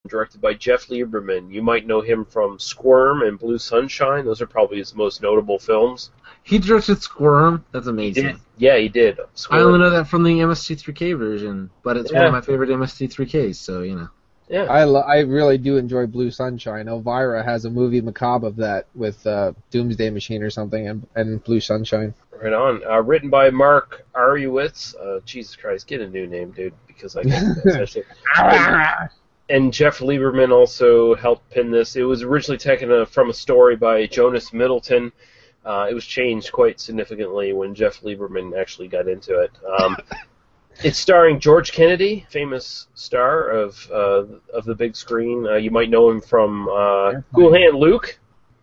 Directed by Jeff Lieberman. You might know him from Squirm and Blue Sunshine. Those are probably his most notable films. He directed Squirm. That's amazing. Yeah, he did. Squirm. I only know that from the MST3K version, but it's one of my favorite MST3Ks. So you know. Yeah. I lo- I really do enjoy Blue Sunshine. Elvira has a movie macabre of that with uh, Doomsday Machine or something and, and Blue Sunshine. Right on. Uh, written by Mark Arywitz. Uh, Jesus Christ, get a new name, dude, because I can't and, and Jeff Lieberman also helped pin this. It was originally taken uh, from a story by Jonas Middleton. Uh, it was changed quite significantly when Jeff Lieberman actually got into it. Um, it's starring George Kennedy, famous star of uh, of the big screen. Uh, you might know him from uh, Cool Hand Luke.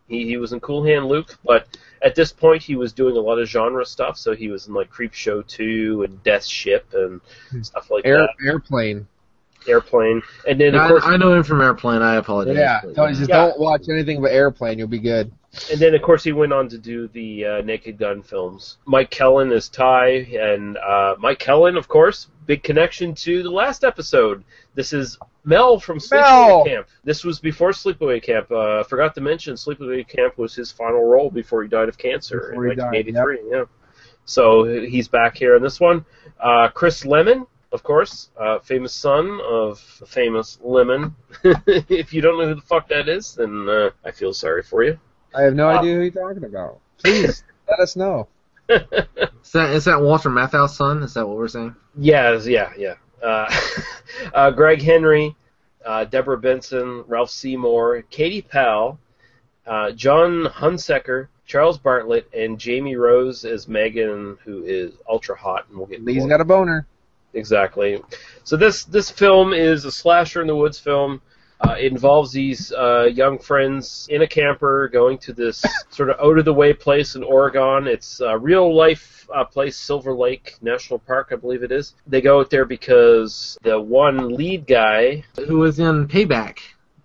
He, he was in Cool Hand Luke, but at this point he was doing a lot of genre stuff. So he was in like Creepshow 2 and Death Ship and stuff like Air, that. airplane. Airplane, and then of I, course I know him from Airplane. I apologize. Yeah, but, don't, just Yeah. don't watch anything but Airplane. You'll be good. And then, of course, he went on to do the uh, Naked Gun films. Mike Kellin is Ty, and uh, Mike Kellin, of course, big connection to the last episode. This is Mel from Sleepaway! Camp. This was before Sleepaway Camp. Uh, I forgot to mention Sleepaway Camp was his final role before he died of cancer Before in he died, 1983. Yeah. So he's back here in this one. Uh, Chris Lemmon, of course, uh, famous son of famous Lemmon. if you don't know who the fuck that is, then uh, I feel sorry for you. I have no Uh, idea who you're talking about. Please let us know. Is that is that Walter Matthau's son? Is that what we're saying? Yeah, yeah, yeah. Uh, uh, Greg Henry, uh, Deborah Benson, Ralph Seymour, Katie Powell, uh, John Hunsaker, Charles Bartlett, and Jamie Rose as Megan, who is ultra hot, and we'll get Lee's more. got a boner. Exactly. So this this film is a slasher in the woods film. Uh, it involves these uh, young friends in a camper going to this sort of out of the way place in Oregon. It's a real life uh, place, Silver Lake National Park, I believe it is. They go out there because the one lead guy, Who was in Payback?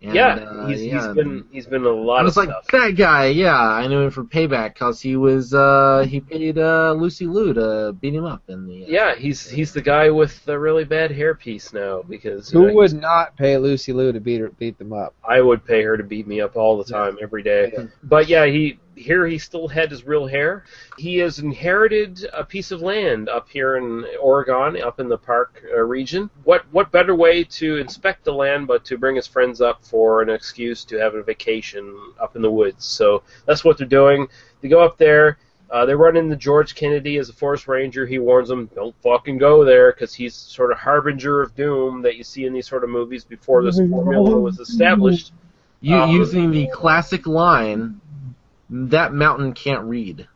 And, yeah, uh, he's, yeah, he's been he's been a lot I of was like stuff. that guy. Yeah, I knew him from Payback because he was uh, he paid uh, Lucy Liu to beat him up in the. Uh, Yeah, he's he's the guy with the really bad hairpiece now because Who know, would not pay Lucy Liu to beat her, beat them up? I would pay her to beat me up all the time, every day. But yeah, he here he still had his real hair. He has inherited a piece of land up here in Oregon, up in the park uh, region. What what better way to inspect the land but to bring his friends up for an excuse to have a vacation up in the woods? So that's what they're doing. They go up there. Uh, they run into George Kennedy as a forest ranger. He warns them, "Don't fucking go there," because he's sort of harbinger of doom that you see in these sort of movies before this formula was established. You Um, using the classic line, "That mountain can't read."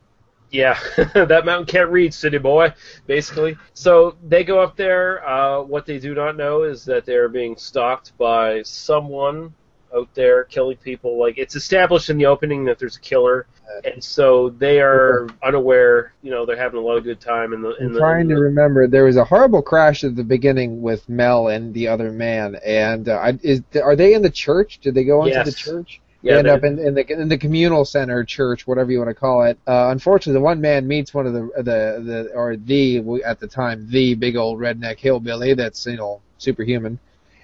Yeah, that mountain can't read, city boy, basically. So they go up there. Uh, what they do not know is that they're being stalked by someone out there killing people. Like it's established in the opening that there's a killer, and so they are unaware. You know, they're having a lot of good time in the in I'm the. trying in to remember. There was a horrible crash at the beginning with Mel and the other man. And uh, is are they in the church? Did they go into the church? Yeah, end up in, in the in the communal center church, whatever you want to call it. Uh, unfortunately, the one man meets one of the the the or the at the time the big old redneck hillbilly that's you know superhuman.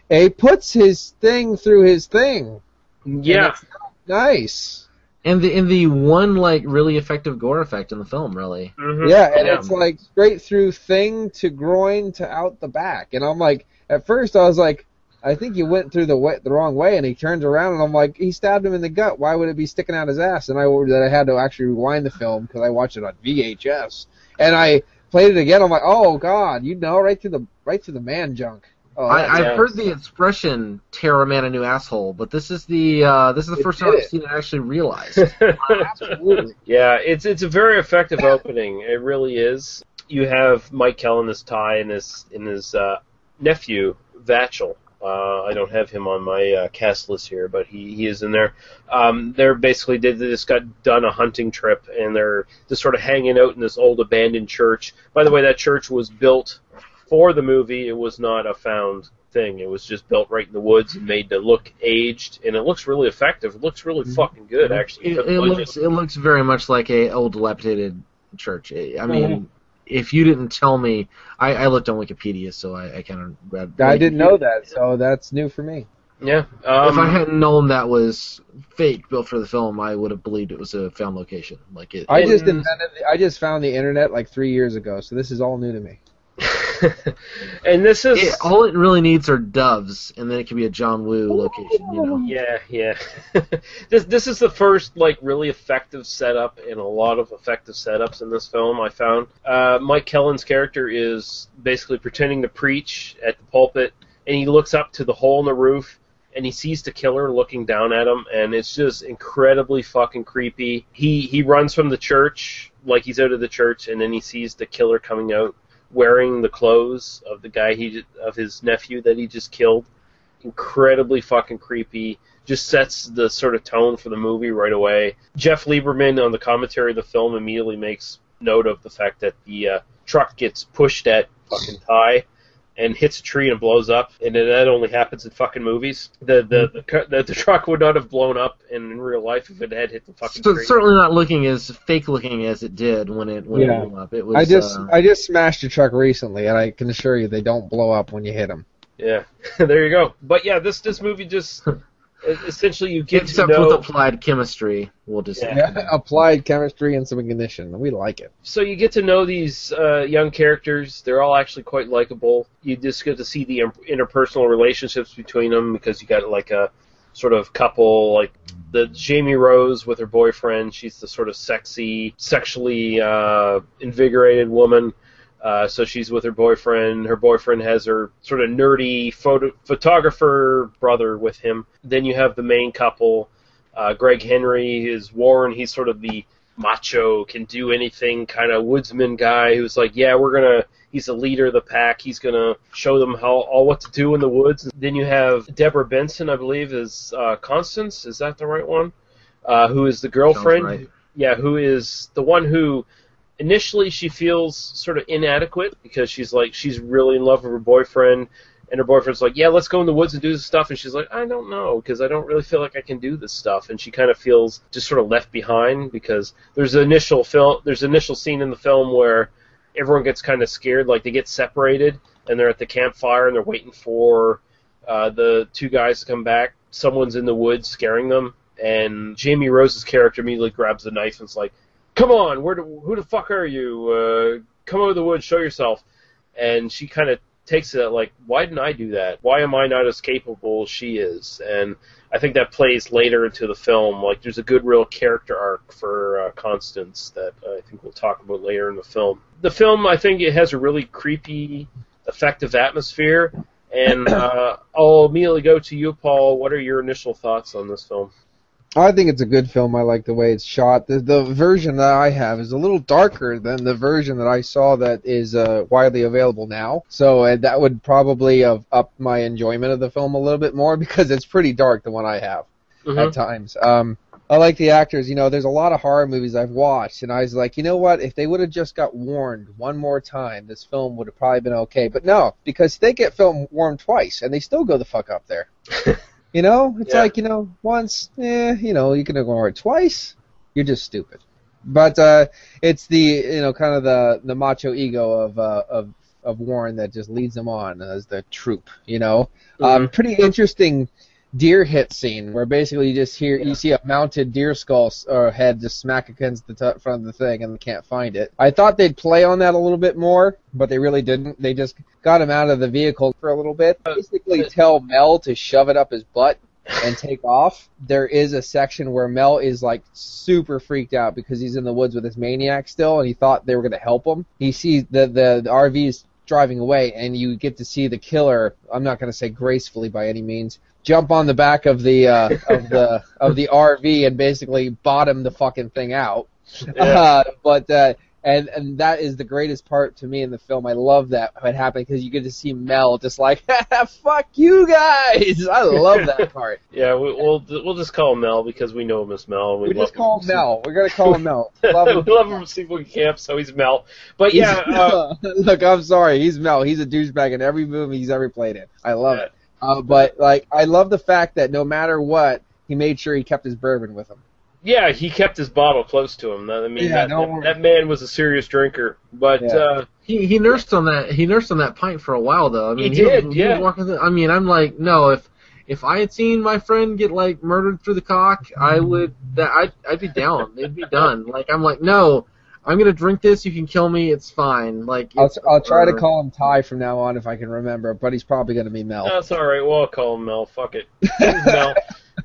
And he puts his thing through his thing. Yeah. it's nice. And the in the one like really effective gore effect in the film, really. Mhm. Yeah, and it's like straight through thing to groin to out the back, and I'm like, at first I was like, I think he went through the way, the wrong way, and he turns around and I'm like, he stabbed him in the gut. Why would it be sticking out his ass? And I that I had to actually rewind the film because I watched it on VHS, and I played it again. I'm like, oh god, you know, right through the right through the man junk. Oh, I, I've heard the expression "tear a man a new asshole," but this is the uh, this is the It first did time I've it. seen it actually realized. Absolutely. Yeah, it's it's a very effective opening. It really is. You have Mike Kell in his tie and his in his uh, nephew Vachel. Uh, I don't have him on my uh, cast list here, but he, he is in there. Um, they're basically they just got done a hunting trip, and they're just sort of hanging out in this old abandoned church. By the way, that church was built for the movie. It was not a found thing. It was just built right in the woods and made to look aged, and it looks really effective. It looks really fucking good, actually. It, it looks it looks very much like a old dilapidated church. I I mean. If you didn't tell me, I, I looked on Wikipedia, so I, I kind of grabbed. I didn't know that, so that's new for me. Yeah. if Um, I hadn't known that was fake built for the film, I would have believed it was a found location. Like it. I it- just invented. I just found the internet like three years ago, so this is all new to me. and this is it- all it really needs are doves, and then it can be a John Woo location. You know. Yeah, yeah. this this is the first like really effective setup and a lot of effective setups in this film. I found uh, Mike Kellin's character is basically pretending to preach at the pulpit, and he looks up to the hole in the roof. And he sees the killer looking down at him, and it's just incredibly fucking creepy. He he runs from the church like he's out of the church, and then he sees the killer coming out wearing the clothes of the guy he of his nephew that he just killed incredibly fucking creepy. Just sets the sort of tone for the movie right away. Jeff Lieberman on the commentary of the film immediately makes note of the fact that the uh, truck gets pushed at fucking Ty and hits a tree and blows up, and that only happens in fucking movies. The the the, cu- the, the truck would not have blown up in, in real life if it had hit the fucking So, tree. certainly not looking as fake looking as it did when it when Yeah. it blew up. It was. I just uh, I just smashed a truck recently, and I can assure you they don't blow up when you hit them. Yeah, there you go. But yeah, this this movie just essentially you get except to know. with applied chemistry, we'll just. Yeah. Applied chemistry and some ignition. We like it. so you get to know these uh, young characters. They're all actually quite likable. You just get to see the interpersonal relationships between them because you got like a sort of couple, like the Jamie Rose with her boyfriend. She's the sort of sexy, sexually uh, invigorated woman. Uh, so she's with her boyfriend. Her boyfriend has her sort of nerdy photo photographer brother with him. Then you have the main couple. Uh, Greg Henry is Warren. He's sort of the macho, can do anything kind of woodsman guy who's like, yeah, we're gonna. He's the leader of the pack. He's gonna show them how all what to do in the woods. Then you have Deborah Benson, I believe, is uh, Constance. Is that the right one? Uh, who is the girlfriend? right. Yeah, who is the one who initially she feels sort of inadequate because she's like she's really in love with her boyfriend and her boyfriend's like yeah let's go in the woods and do this stuff. And she's like i don't know because i don't really feel like i can do this stuff. And she kind of feels just sort of left behind because there's an initial film there's an initial scene in the film where everyone gets kind of scared like they get separated and they're at the campfire and they're waiting for uh, the two guys to come back. Someone's in the woods scaring them and Jamie Rose's character immediately grabs the knife and's like, "Come on, where do, who the fuck are you? Uh, come out of the woods, show yourself." And she kind of takes it like, "Why didn't I do that? Why am I not as capable as she is?" And I think that plays later into the film. Like, there's a good, real character arc for uh, Constance that I think we'll talk about later in the film. The film, I think, it has a really creepy, effective atmosphere. And uh, I'll immediately go to you, Paul. What are your initial thoughts on this film? I think it's a good film. I like the way it's shot. The, the version that I have is a little darker than the version that I saw that is uh, widely available now. So uh, that would probably have upped my enjoyment of the film a little bit more because it's pretty dark, the one I have Mm-hmm. at times. Um, I like the actors. You know, there's a lot of horror movies I've watched, and I was like, you know what? If they would have just got warned one more time, this film would have probably been okay. But no, because they get film warned twice, and they still go the fuck up there. you know, it's Yeah. like you know, once, eh, you know, you can ignore it twice. You're just stupid. But uh, it's the you know kind of the the macho ego of uh, of of Warren that just leads them on as the troop. You know, um, pretty interesting deer hit scene where basically you just hear you see a mounted deer skull or head just smack against the t- front of the thing and they can't find it. I thought they'd play on that a little bit more, but they really didn't. They just got him out of the vehicle for a little bit. Basically, uh, tell Mel to shove it up his butt and take off. There is a section where Mel is like super freaked out because he's in the woods with his maniac still, and he thought they were going to help him. He sees the the, the RV is driving away, and you get to see the killer. I'm not going to say gracefully by any means. Jump on the back of the uh, of the of the RV and basically bottom the fucking thing out. Uh, but uh, and and that is the greatest part to me in the film. I love that it happened because you get to see Mel just like fuck you guys. I love that part. Yeah, we, we'll we'll just call him Mel because we know him as Mel. and We, We love just call him Mel. We're gonna call him Mel. Love him. we love him from Sequel Camp, so he's Mel. But yeah, uh, Look, I'm sorry. He's Mel. He's a douchebag in every movie he's ever played in. I love it. Uh, but like, I love the fact that no matter what, he made sure he kept his bourbon with him. Yeah, he kept his bottle close to him. I mean, Yeah, that, that, that man was a serious drinker. But Yeah. uh, He he nursed on that he nursed on that pint for a while though. I mean, He did, was, yeah. was walking through, I mean, I'm like, no, if if I had seen my friend get like murdered through the cock, I would that I'd I'd be down. It'd be done. Like I'm like, no, I'm gonna drink this. You can kill me. It's fine. Like I'll, I'll try to call him Ty from now on if I can remember, but he's probably gonna be Mel. that's all right. Well, I'll call him Mel. Fuck it, He's Mel.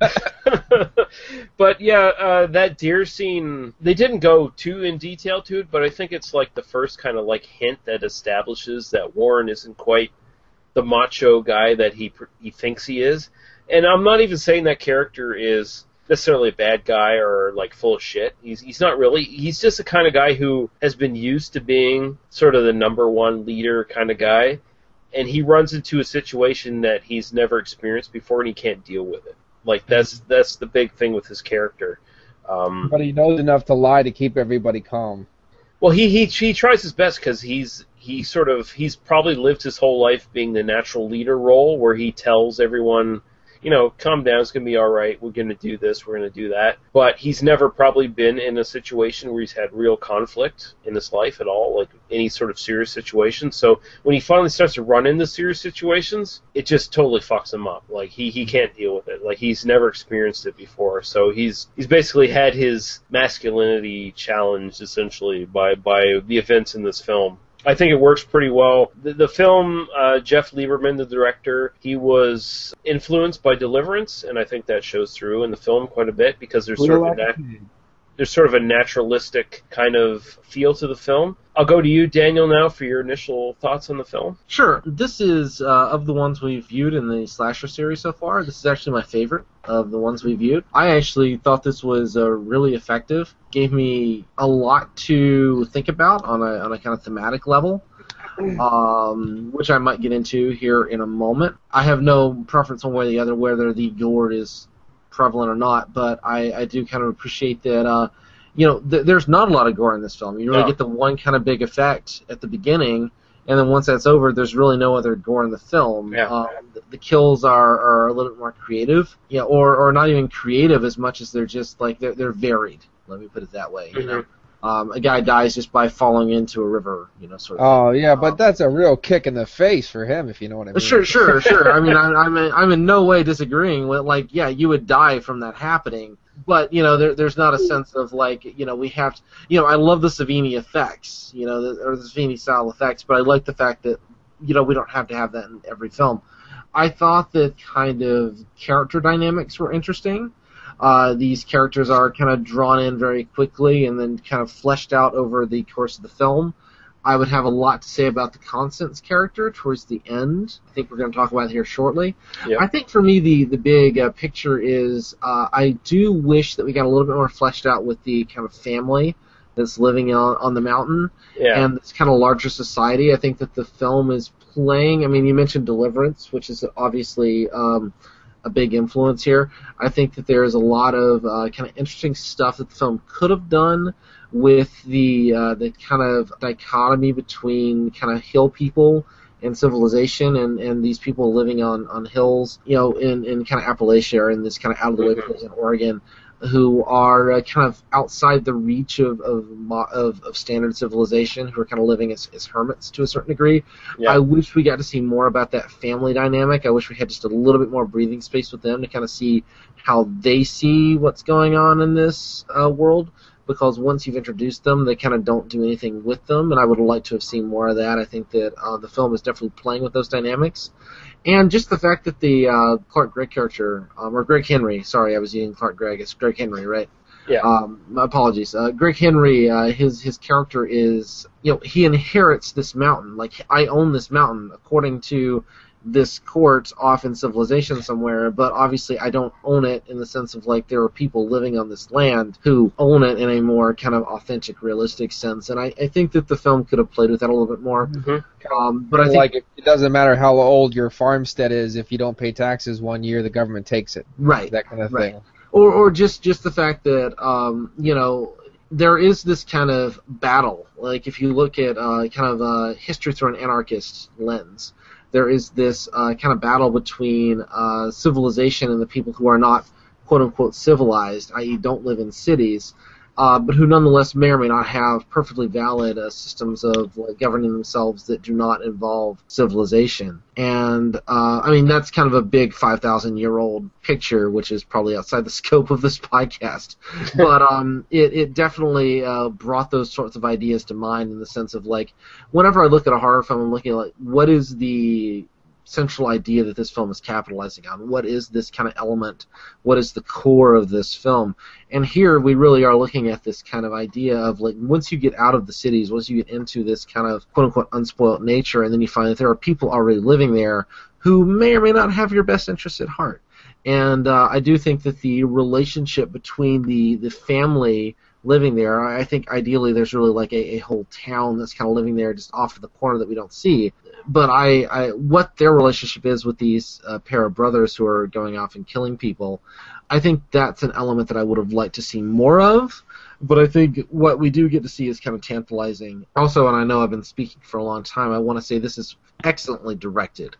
but yeah, uh, that deer scene, they didn't go too in detail to it, but I think it's like the first kind of like hint that establishes that Warren isn't quite the macho guy that he he thinks he is. And I'm not even saying that character is necessarily a bad guy or like full of shit. He's he's not really. He's just the kind of guy who has been used to being sort of the number one leader kind of guy, and he runs into a situation that he's never experienced before and he can't deal with it. Like that's that's the big thing with his character. Um, But he knows enough to lie to keep everybody calm. well, he he he tries his best because he's he sort of he's probably lived his whole life being the natural leader role, where he tells everyone, you know, calm down, it's gonna be all right. We're gonna do this, we're gonna do that. But he's never probably been in a situation where he's had real conflict in his life at all, like any sort of serious situation. So when he finally starts to run into serious situations, it just totally fucks him up. Like he he can't deal with it. Like he's never experienced it before. So he's he's basically had his masculinity challenged essentially by by the events in this film. I think it works pretty well. The, the film, uh, Jeff Lieberman, the director, he was influenced by Deliverance, and I think that shows through in the film quite a bit because there's sort of a nat- there's sort of a naturalistic kind of feel to the film. I'll go to you, Daniel, now for your initial thoughts on the film. Sure. This is uh, of the ones we've viewed in the slasher series so far. This is actually my favorite of the ones we've viewed. I actually thought this was uh, really effective. Gave me a lot to think about on a on a kind of thematic level, um, which I might get into here in a moment. I have no preference one way or the other whether the gore is prevalent or not, but I, I do kind of appreciate that. Uh, you know, th- there's not a lot of gore in this film. You really get the one kind of big effect at the beginning, and then once that's over, there's really no other gore in the film. Yeah. Um, the, the kills are, are a little bit more creative, yeah, or or not even creative as much as they're just like they're they're varied. Let me put it that way. You know, um, a guy dies just by falling into a river, you know, sort of. Oh yeah, but that's a real kick in the face for him, if you know what I mean. Sure, sure, sure. I mean, I, I'm in, I'm in no way disagreeing with like, yeah, you would die from that happening. but you know, there, there's not a sense of like, you know, we have to, you know, I love the Savini effects, you know, the, or the Savini style effects, but I like the fact that, you know, we don't have to have that in every film. I thought that kind of character dynamics were interesting. Uh, these characters are kind of drawn in very quickly and then kind of fleshed out over the course of the film. I would have a lot to say about the Constance character towards the end. I think we're going to talk about it here shortly. Yep. I think for me the the big uh, picture is uh, I do wish that we got a little bit more fleshed out with the kind of family that's living on on the mountain Yeah. and this kind of larger society. I think that the film is playing. I mean, you mentioned Deliverance, which is obviously um, a big influence here. I think that there is a lot of uh, kind of interesting stuff that the film could have done with the uh, the kind of dichotomy between kind of hill people and civilization and, and these people living on, on hills, you know, in, in kind of Appalachia or in this kind of out of the way Mhm. place in Oregon, who are uh, kind of outside the reach of of, mo- of of standard civilization, who are kind of living as, as hermits to a certain degree. Yeah. I wish we got to see more about that family dynamic. I wish we had just a little bit more breathing space with them to kind of see how they see what's going on in this uh, world. Because once you've introduced them, they kind of don't do anything with them, and I would like to have seen more of that. I think that uh, the film is definitely playing with those dynamics, and just the fact that the uh, Clark Gregg character, um, or Gregg Henry, sorry, I was using Clark Gregg, it's Gregg Henry, right? Yeah. Um, my apologies. Uh, Gregg Henry, uh, his his character is, you know, he inherits this mountain. Like I own this mountain, according to this court off in civilization somewhere. But obviously, I don't own it in the sense of like there are people living on this land who own it in a more kind of authentic, realistic sense. And I, I think that the film could have played with that a little bit more. Um, but I think like it, it doesn't matter how old your farmstead is if you don't pay taxes one year, the government takes it. Right. That kind of Right. thing. or or just just the fact that um, you know there is this kind of battle. Like if you look at uh, kind of uh, history through an anarchist lens, there is this uh, kind of battle between uh, civilization and the people who are not quote unquote civilized, i.e., don't live in cities. Uh, but who nonetheless may or may not have perfectly valid uh, systems of like, governing themselves that do not involve civilization. And uh, I mean that's kind of a big five thousand year old picture, which is probably outside the scope of this podcast. but um, it it definitely uh, brought those sorts of ideas to mind in the sense of like whenever I look at a horror film, I'm looking at like what is the central idea that this film is capitalizing on? What is this kind of element? What is the core of this film? And here we really are looking at this kind of idea of like once you get out of the cities, once you get into this kind of quote unquote unspoilt nature, and then you find that there are people already living there who may or may not have your best interests at heart. And uh, I do think that the relationship between the, the family living there, I I think ideally there's really like a, a whole town that's kind of living there just off of the corner that we don't see. But I, I what their relationship is with these uh, pair of brothers who are going off and killing people, I think that's an element that I would have liked to see more of. But I think what we do get to see is kind of tantalizing. Also, and I know I've been speaking for a long time, I want to say this is excellently directed.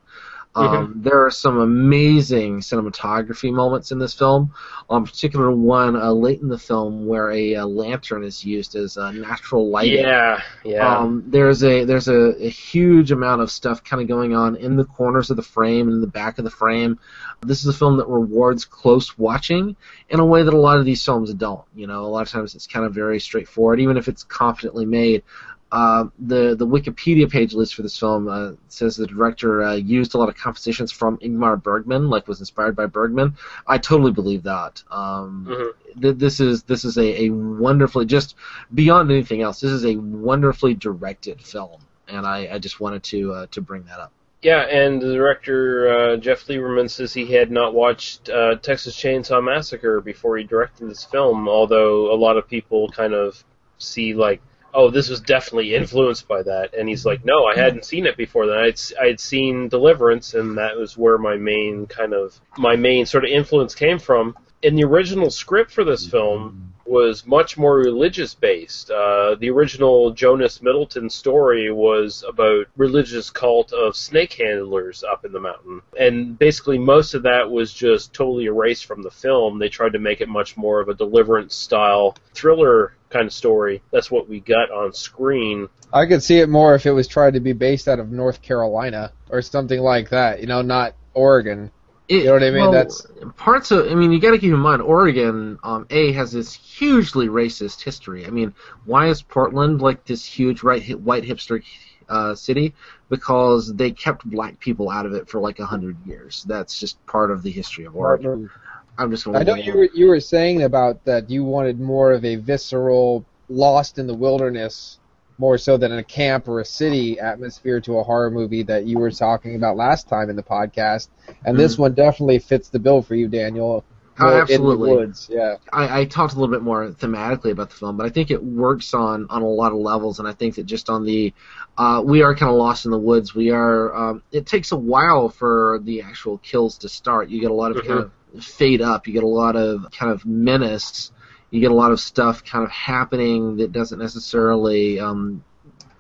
Um, There are some amazing cinematography moments in this film. Um, particular one uh, late in the film where a, uh lantern is used as uh, natural lighting. Yeah, yeah. Um, there's a there's a, a huge amount of stuff kind of going on in the corners of the frame and in the back of the frame. This is a film that rewards close watching in a way that a lot of these films don't. You know, a lot of times it's kind of very straightforward, even if it's confidently made. Uh, the the Wikipedia page list for this film uh, says the director uh, used a lot of compositions from Ingmar Bergman, like was inspired by Bergman. I totally believe that. Um, Mhm. th- this is this is a, a wonderfully just beyond anything else. This is a wonderfully directed film, and I, I just wanted to uh, to bring that up. Yeah, and the director uh, Jeff Lieberman says he had not watched uh, Texas Chainsaw Massacre before he directed this film. Although a lot of people kind of see like, oh, this was definitely influenced by that, and he's like, no, I hadn't seen it before that. I'd I'd seen Deliverance, and that was where my main kind of my main sort of influence came from. In the original script for this film was much more religious based. Uh, the original Jonas Middleton story was about religious cult of snake handlers up in the mountain, and basically most of that was just totally erased from the film. They tried to make it much more of a Deliverance style thriller kind of story. That's what we got on screen. I could see it more if it was tried to be based out of North Carolina or something like that. You know, not Oregon. It, You know what I mean? well, That's parts of. I mean, you got to keep in mind, Oregon, um, a has this hugely racist history. I mean, why is Portland like this huge right white hipster uh, city? Because they kept black people out of it for like a hundred years. That's just part of the history of Oregon. I'm just. I know you were you were saying about that you wanted more of a visceral, lost in the wilderness, more so than a camp or a city atmosphere to a horror movie that you were talking about last time in the podcast, and this Mhm. one definitely fits the bill for you, Daniel. Oh, absolutely. In the woods, yeah. I, I talked a little bit more thematically about the film, but I think it works on, on a lot of levels, and I think that just on the, uh, we are kind of lost in the woods. We are. Um, it takes a while for the actual kills to start. You get a lot of kind of fade up. You get a lot of kind of menace. You get a lot of stuff kind of happening that doesn't necessarily um,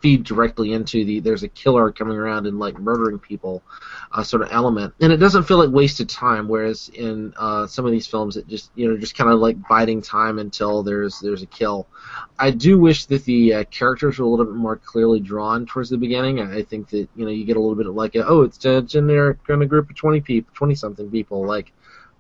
feed directly into the there's a killer coming around and like murdering people uh, sort of element, and it doesn't feel like wasted time. Whereas in uh, some of these films, it just you know just kind of like biding time until there's there's a kill. I do wish that the uh, characters were a little bit more clearly drawn towards the beginning. I think that you know you get a little bit of like a, oh it's a generic kind of group of twenty people, twenty something people like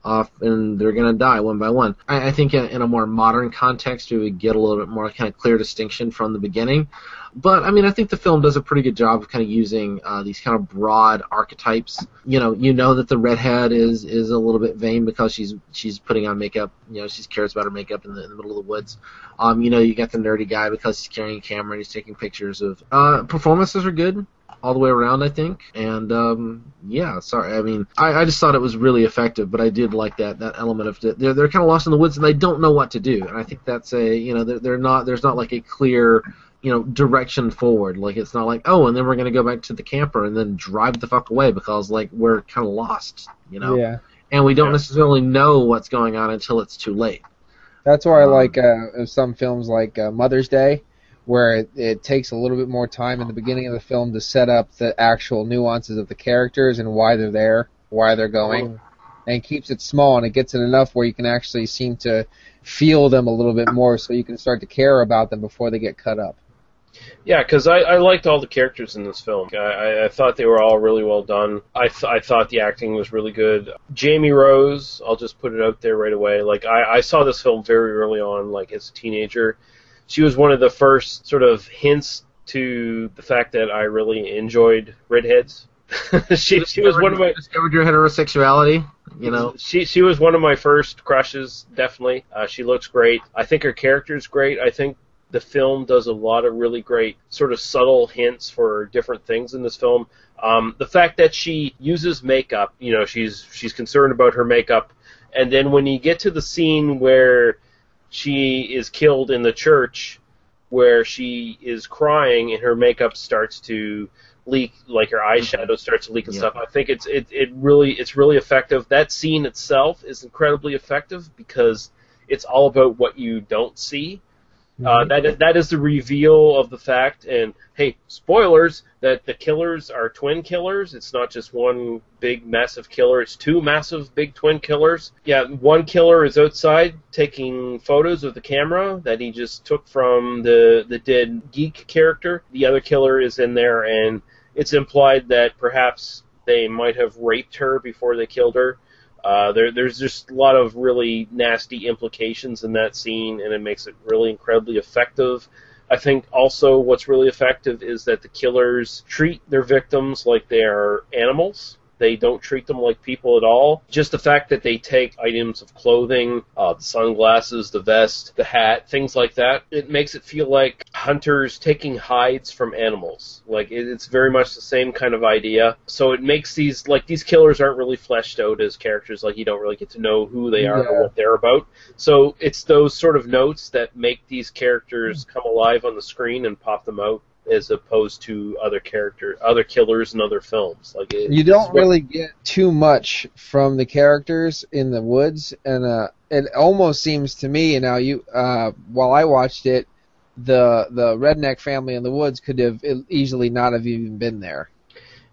off and they're going to die one by one. I, I think in, in a more modern context, we would get a little bit more kind of clear distinction from the beginning. But I mean, I think the film does a pretty good job of kind of using uh, these kind of broad archetypes. You know, you know that the redhead is is a little bit vain because she's she's putting on makeup. You know, she cares about her makeup in the, in the middle of the woods. Um, you know, you got the nerdy guy because he's carrying a camera and he's taking pictures of. Uh, performances are good all the way around, I think. And um, yeah, sorry. I mean, I, I just thought it was really effective, but I did like that that element of they're they're kind of lost in the woods and they don't know what to do. And I think that's a you know they're, they're not there's not like a clear you know direction forward. Like it's not like oh, and then we're gonna go back to the camper and then drive the fuck away because like we're kind of lost, you know. Yeah. And we don't necessarily know what's going on until it's too late. That's why I like uh, some films like uh, Mother's Day, where it, it takes a little bit more time in the beginning of the film to set up the actual nuances of the characters and why they're there, why they're going, and keeps it small and it gets it enough where you can actually seem to feel them a little bit more, so you can start to care about them before they get cut up. Yeah, because I, I liked all the characters in this film. I, I, thought they were all really well done. I, th- I thought the acting was really good. Jamie Rose, I'll just put it out there right away. Like I, I saw this film very early on, like as a teenager. She was one of the first sort of hints to the fact that I really enjoyed redheads. she she was one of my discovered your heterosexuality. You know, she she was one of my first crushes. Definitely, uh, she looks great. I think her character's great. I think the film does a lot of really great sort of subtle hints for different things in this film. Um, the fact that she uses makeup, you know, she's she's concerned about her makeup, and then when you get to the scene where she is killed in the church, where she is crying and her makeup starts to leak, like her eyeshadow starts to leak and Yeah. stuff. I think it's it, it really it's really effective. That scene itself is incredibly effective because it's all about what you don't see. Uh, that is, that is the reveal of the fact, and hey, spoilers that the killers are twin killers. It's not just one big massive killer; it's two massive big twin killers. Yeah, one killer is outside taking photos with the camera that he just took from the the dead geek character. The other killer is in there, and it's implied that perhaps they might have raped her before they killed her. Uh, there, there's just a lot of really nasty implications in that scene, and it makes it really incredibly effective. I think also what's really effective is that the killers treat their victims like they are animals. They don't treat them like people at all. Just the fact that they take items of clothing, uh, the sunglasses, the vest, the hat, things like that, it makes it feel like hunters taking hides from animals. Like it, it's very much the same kind of idea. So it makes these like these killers aren't really fleshed out as characters. Like you don't really get to know who they are Yeah. or what they're about. So it's those sort of notes that make these characters come alive on the screen and pop them out as opposed to other character other killers in other films. Like it, You don't it's what- really get too much from the characters in the woods, and uh, it almost seems to me. Now, you uh, while I watched it, the the redneck family in the woods could have easily not have even been there.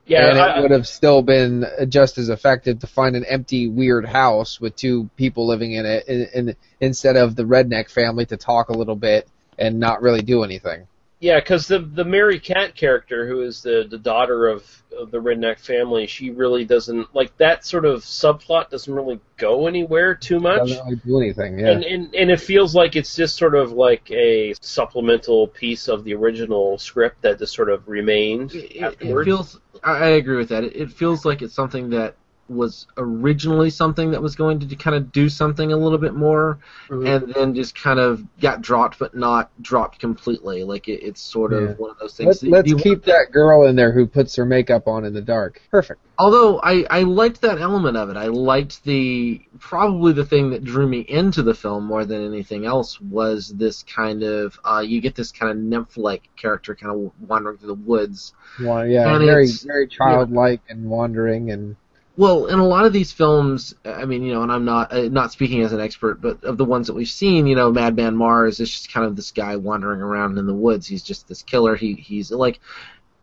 Yeah, and it I- would have still been just as effective to find an empty, weird house with two people living in it, and, and instead of the redneck family to talk a little bit and not really do anything. Yeah, because the the Merry Cat character, who is the the daughter of, of the redneck family, she really doesn't like that sort of subplot. Doesn't really go anywhere too much. Doesn't really do anything. Yeah. And, and and it feels like it's just sort of like a supplemental piece of the original script that just sort of remained It, it afterwards. feels. I, I agree with that. It, it feels like it's something that was originally something that was going to kind of do something a little bit more, Mhm. and then just kind of got dropped, but not dropped completely. Like it, it's sort of Yeah. one of those things. Let's, that let's you- keep that girl in there who puts her makeup on in the dark. Perfect. Although I, I liked that element of it. I liked the probably the thing that drew me into the film more than anything else was this kind of uh, you get this kind of nymph-like character kind of wandering through the woods. Well, yeah, And very it's- very childlike and wandering and Well, in a lot of these films, I mean, you know, and I'm not uh, not speaking as an expert, but of the ones that we've seen, you know, Madman Marz is just kind of this guy wandering around in the woods. He's just this killer. He he's like,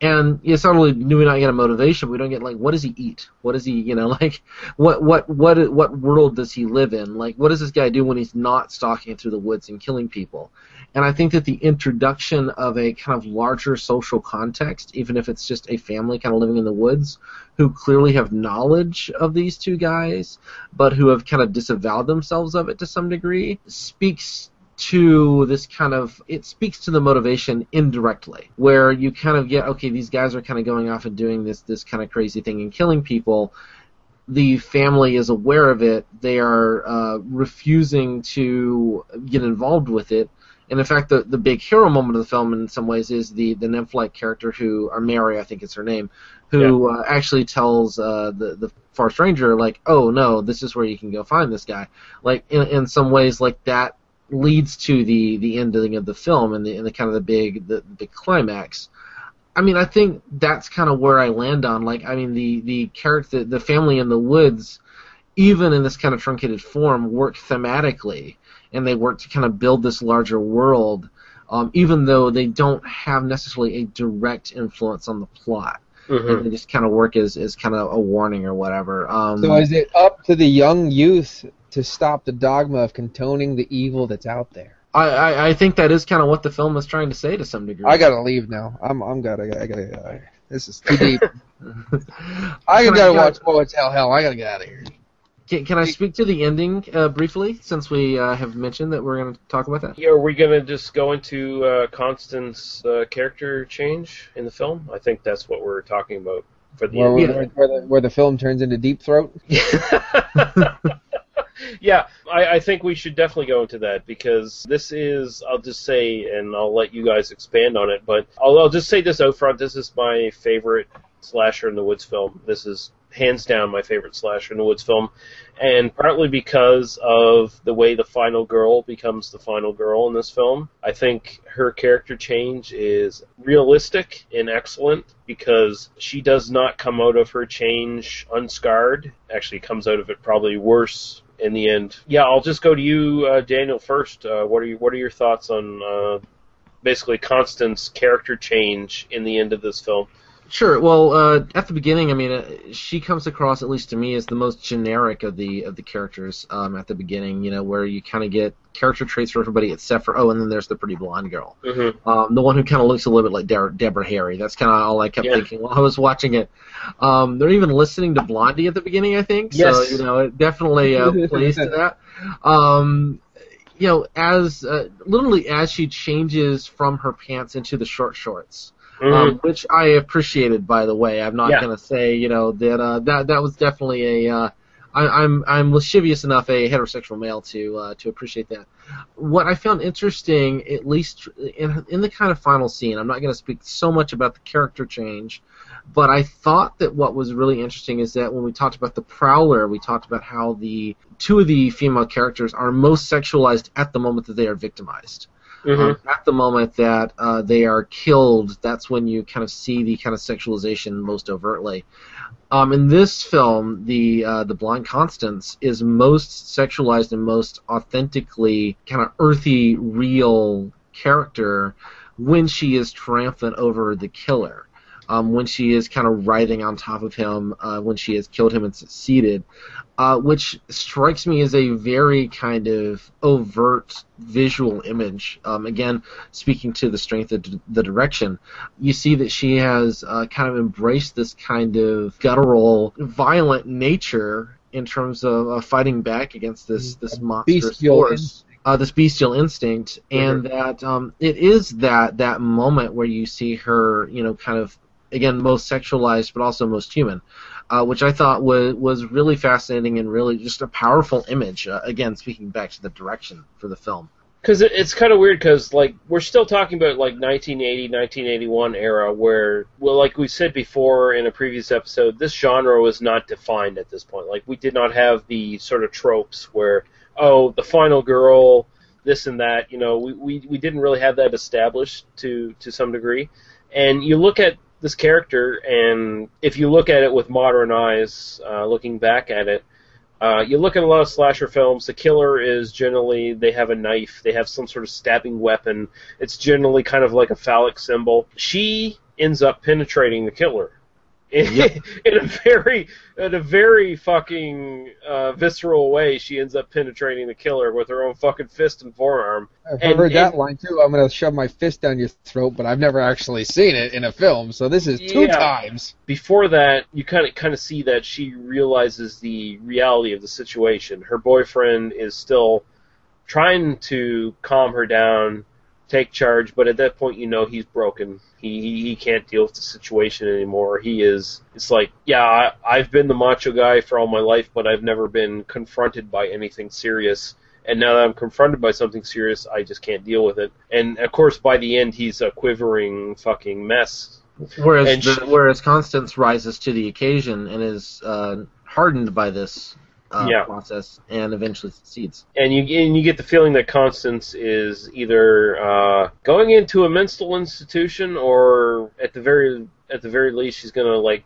and it's not only do we not get a motivation, we don't get like what does he eat? What does he, you know, like what what what what world does he live in? Like what does this guy do when he's not stalking through the woods and killing people? And I think that the introduction of a kind of larger social context, even if it's just a family kind of living in the woods, who clearly have knowledge of these two guys, but who have kind of disavowed themselves of it to some degree, speaks to this kind of it speaks to the motivation indirectly where you kind of get okay these guys are kind of going off and doing this this kind of crazy thing and killing people. The family is aware of it. They are uh, refusing to get involved with it and in fact the the big hero moment of the film in some ways is the the nymph-like character who or Mary I think is her name who uh, actually tells uh, the the forest ranger like oh no this is where you can go find this guy like in in some ways like that leads to the the ending of the film and the, and the kind of the big the, the climax. I mean, I think that's kind of where I land on. Like, I mean, the the character, the family in the woods, even in this kind of truncated form, work thematically, and they work to kind of build this larger world, um, even though they don't have necessarily a direct influence on the plot. Mhm. They just kind of work as, as kind of a warning or whatever. Um, So is it up to the young youth to stop the dogma of condoning the evil that's out there? I, I, I think that is kind of what the film is trying to say to some degree. I gotta leave now. I'm I'm gotta I gotta. Uh, this is too deep. I Can I gotta watch Poets Hell Hell. I gotta get out of here. Can, can I speak to the ending uh, briefly, since we uh, have mentioned that we're going to talk about that? Yeah, are we gonna just go into uh, Constance's uh, character change in the film? I think that's what we're talking about for the Where, end. where, where, the, where the film turns into Deep Throat. yeah, I, I think we should definitely go into that because this is, I'll just say, and I'll let you guys expand on it, but I'll, I'll just say this out front. This is my favorite slasher in the woods film. This is hands down my favorite slasher in the woods film, and partly because of the way the final girl becomes the final girl in this film. I think her character change is realistic and excellent because she does not come out of her change unscarred. Actually, comes out of it probably worse in the end. Yeah, I'll just go to you, uh, Daniel, first. Uh, what are you, What are your thoughts on uh, basically Constance's character change in the end of this film? Sure. Well, uh, at the beginning, I mean, uh, she comes across, at least to me, as the most generic of the of the characters um, at the beginning. You know, where you kind of get character traits for everybody except for oh, and then there's the pretty blonde girl, Mm-hmm. um, the one who kind of looks a little bit like De- Deborah Harry. That's kind of all I kept Yeah. thinking while I was watching it. Um, they're even listening to Blondie at the beginning, I think. Yes. So you know, it definitely uh, plays to that. Um, you know, as uh, literally as she changes from her pants into the short shorts um, which I appreciated, by the way. I'm not Yeah. gonna say, you know, that uh, that that was definitely a. Uh, I, I'm I'm lascivious enough a heterosexual male to uh, to appreciate that. What I found interesting, at least in in the kind of final scene, I'm not going to speak so much about the character change, but I thought that what was really interesting is that when we talked about the Prowler, we talked about how the two of the female characters are most sexualized at the moment that they are victimized. Um, at the moment that uh, they are killed, that's when you kind of see the kind of sexualization most overtly. Um, in this film, the uh, the blonde Constance is most sexualized and most authentically kind of earthy, real character when she is triumphant over the killer. Um, when she is kind of writhing on top of him uh, when she has killed him and succeeded, uh, which strikes me as a very kind of overt visual image. Um, again, speaking to the strength of d- the direction, you see that she has uh, kind of embraced this kind of guttural, violent nature in terms of uh, fighting back against this this monstrous force. Uh, this bestial instinct, and that um, it is that that moment where you see her, you know, kind of again most sexualized, but also most human, uh, which I thought was was really fascinating and really just a powerful image. Uh, again, speaking back to the direction for the film. Because it, it's kind of weird because like we're still talking about like 1980, 1981 era where well like we said before in a previous episode, this genre was not defined at this point. Like we did not have the sort of tropes where oh the final girl this and that you know we, we, we didn't really have that established to to some degree and you look at this character and if you look at it with modern eyes uh, looking back at it uh, you look at a lot of slasher films. The killer is generally they have a knife, they have some sort of stabbing weapon. It's generally kind of like a phallic symbol. She ends up penetrating the killer Yep. in a very, in a very fucking uh, visceral way. She ends up penetrating the killer with her own fucking fist and forearm. I've And- heard that and- line too. I'm gonna shove my fist down your throat, but I've never actually seen it in a film, so this is two Yeah. times. before that, you kind of kind of see that she realizes the reality of the situation. Her boyfriend is still trying to calm her down, take charge, but at that point, you know he's broken. He he, he can't deal with the situation anymore. He is. It's like, yeah, I, I've been the macho guy for all my life, but I've never been confronted by anything serious. And now that I'm confronted by something serious, I just can't deal with it. And of course, by the end, he's a quivering fucking mess. Whereas the, she- whereas Constance rises to the occasion and is uh, hardened by this uh, Yeah. process and eventually succeeds. and you and you get the feeling that Constance is either uh, going into a mental institution, or at the very at the very least, she's gonna like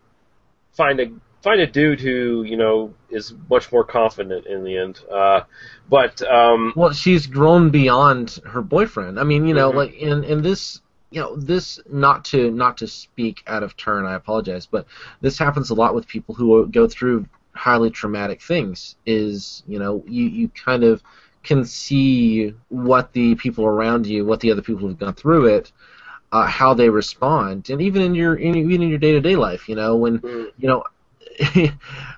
find a find a dude who you know is much more confident in the end. Uh, but um, Well, she's grown beyond her boyfriend. I mean, you know, Mhm. like in in this, you know, this not to not to speak out of turn. I apologize, but this happens a lot with people who go through highly traumatic things. Is you know, you you kind of can see what the people around you, what the other people who've gone through it. Uh, how they respond, and even in your in, even in your day to day life, you know, when you know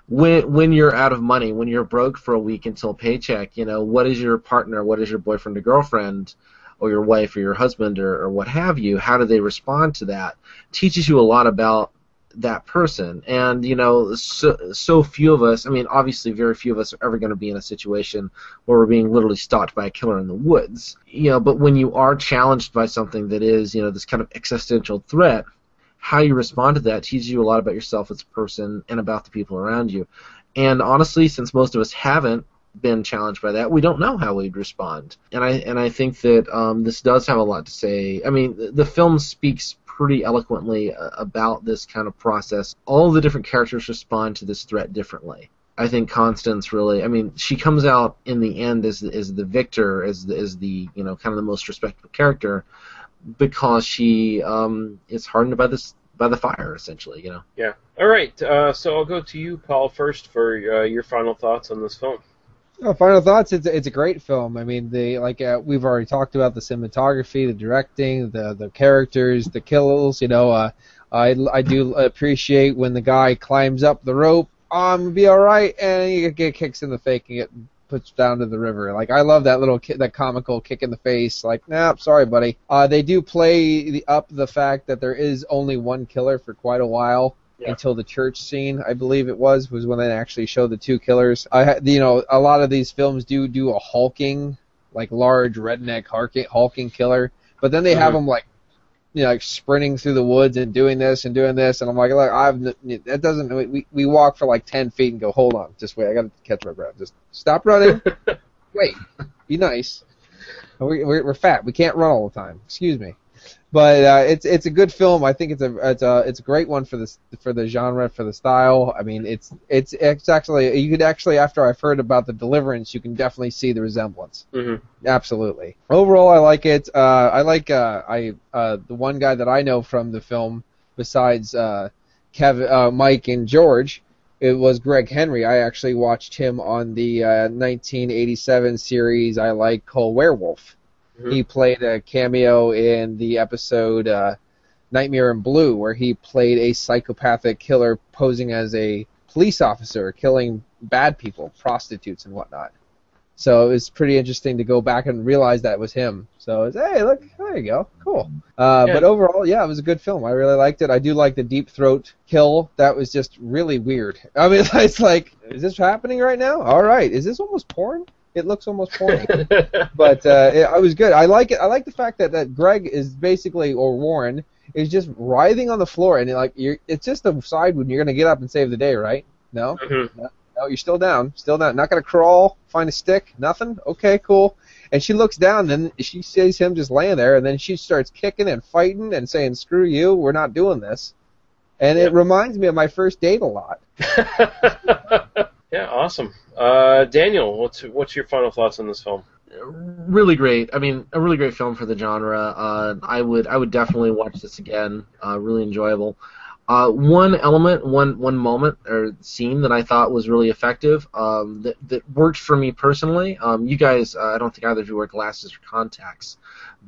when when you're out of money, when you're broke for a week until paycheck, you know, what is your partner, what is your boyfriend or girlfriend, or your wife or your husband or, or what have you? How do they respond to that? Teaches you a lot about that person. And you know, so so few of us. I mean, obviously, very few of us are ever going to be in a situation where we're being literally stalked by a killer in the woods. You know, but when you are challenged by something that is, you know, this kind of existential threat how you respond to that teaches you a lot about yourself as a person and about the people around you. And honestly, since most of us haven't been challenged by that, we don't know how we'd respond. And I and I think that um, this does have a lot to say. I mean, the, the film speaks pretty eloquently uh, about this kind of process. All the different characters respond to this threat differently. I think Constance really. I mean, she comes out in the end as the, as the victor, as the, as the you know kind of the most respectable character because she um, is hardened by this by the fire, essentially. You know. yeah. All right. Uh, so I'll go to you, Paul, first for uh, your final thoughts on this film. Oh, final thoughts. It's it's a great film. I mean, the like uh, we've already talked about the cinematography, the directing, the the characters, the kills. You know, uh, I I do appreciate when the guy climbs up the rope. Oh, I'm gonna be all right, and he get kicks in the face and get pushed down to the river. Like I love that little ki- that comical kick in the face. Like, nah, sorry, buddy. Uh, they do play the, up the fact that there is only one killer for quite a while until the church scene, I believe it was, was when they actually showed the two killers. I, you know, a lot of these films do do a hulking, like large redneck hulking, hulking killer, but then they have Mhm. them like, you know, like sprinting through the woods and doing this and doing this, and I'm like, look, I've that doesn't. We we walk for like ten feet and go, hold on, just wait, I gotta catch my breath, just stop running, wait, be nice. We, we're, we're fat. We can't run all the time. Excuse me. But uh, it's it's a good film. I think it's a it's a it's a great one for this for the genre for the style. I mean, it's it's it's actually you could actually after I've heard about the Deliverance, you can definitely see the resemblance. Mm-hmm. Absolutely. Overall, I like it. Uh, I like uh, I uh, the one guy that I know from the film besides uh, Kevin, uh, Mike, and George, it was Gregg Henry. I actually watched him on the uh, 1987 series I like Cole Werewolf. Mm-hmm. He played a cameo in the episode uh, Nightmare in Blue, where he played a psychopathic killer posing as a police officer, killing bad people, prostitutes, and whatnot. So it was pretty interesting to go back and realize that was him. So it was, hey, look, there you go, cool. Uh, Yeah. But overall, yeah, it was a good film. I really liked it. I do like the deep throat kill. That was just really weird. I mean, it's like, is this happening right now? All right, is this almost porn? It looks almost porny. but uh, it, I was good. I like it. I like the fact that, that Gregg is basically or Warren is just writhing on the floor, and like you're, it's just the side when you're gonna get up and save the day, right? No, Mhm. no, no, you're still down, still down. Not gonna crawl, find a stick, nothing. Okay, cool. And she looks down, and she sees him just laying there, and then she starts kicking and fighting and saying, "Screw you, we're not doing this." And it reminds me of my first date a lot. yeah, awesome. Uh, Daniel, what's what's your final thoughts on this film? really great. I mean, a really great film for the genre. Uh, I would I would definitely watch this again. Uh, really enjoyable. Uh, one element, one one moment or scene that I thought was really effective um, that that worked for me personally. Um, you guys, uh, I don't think either of you wear glasses or contacts,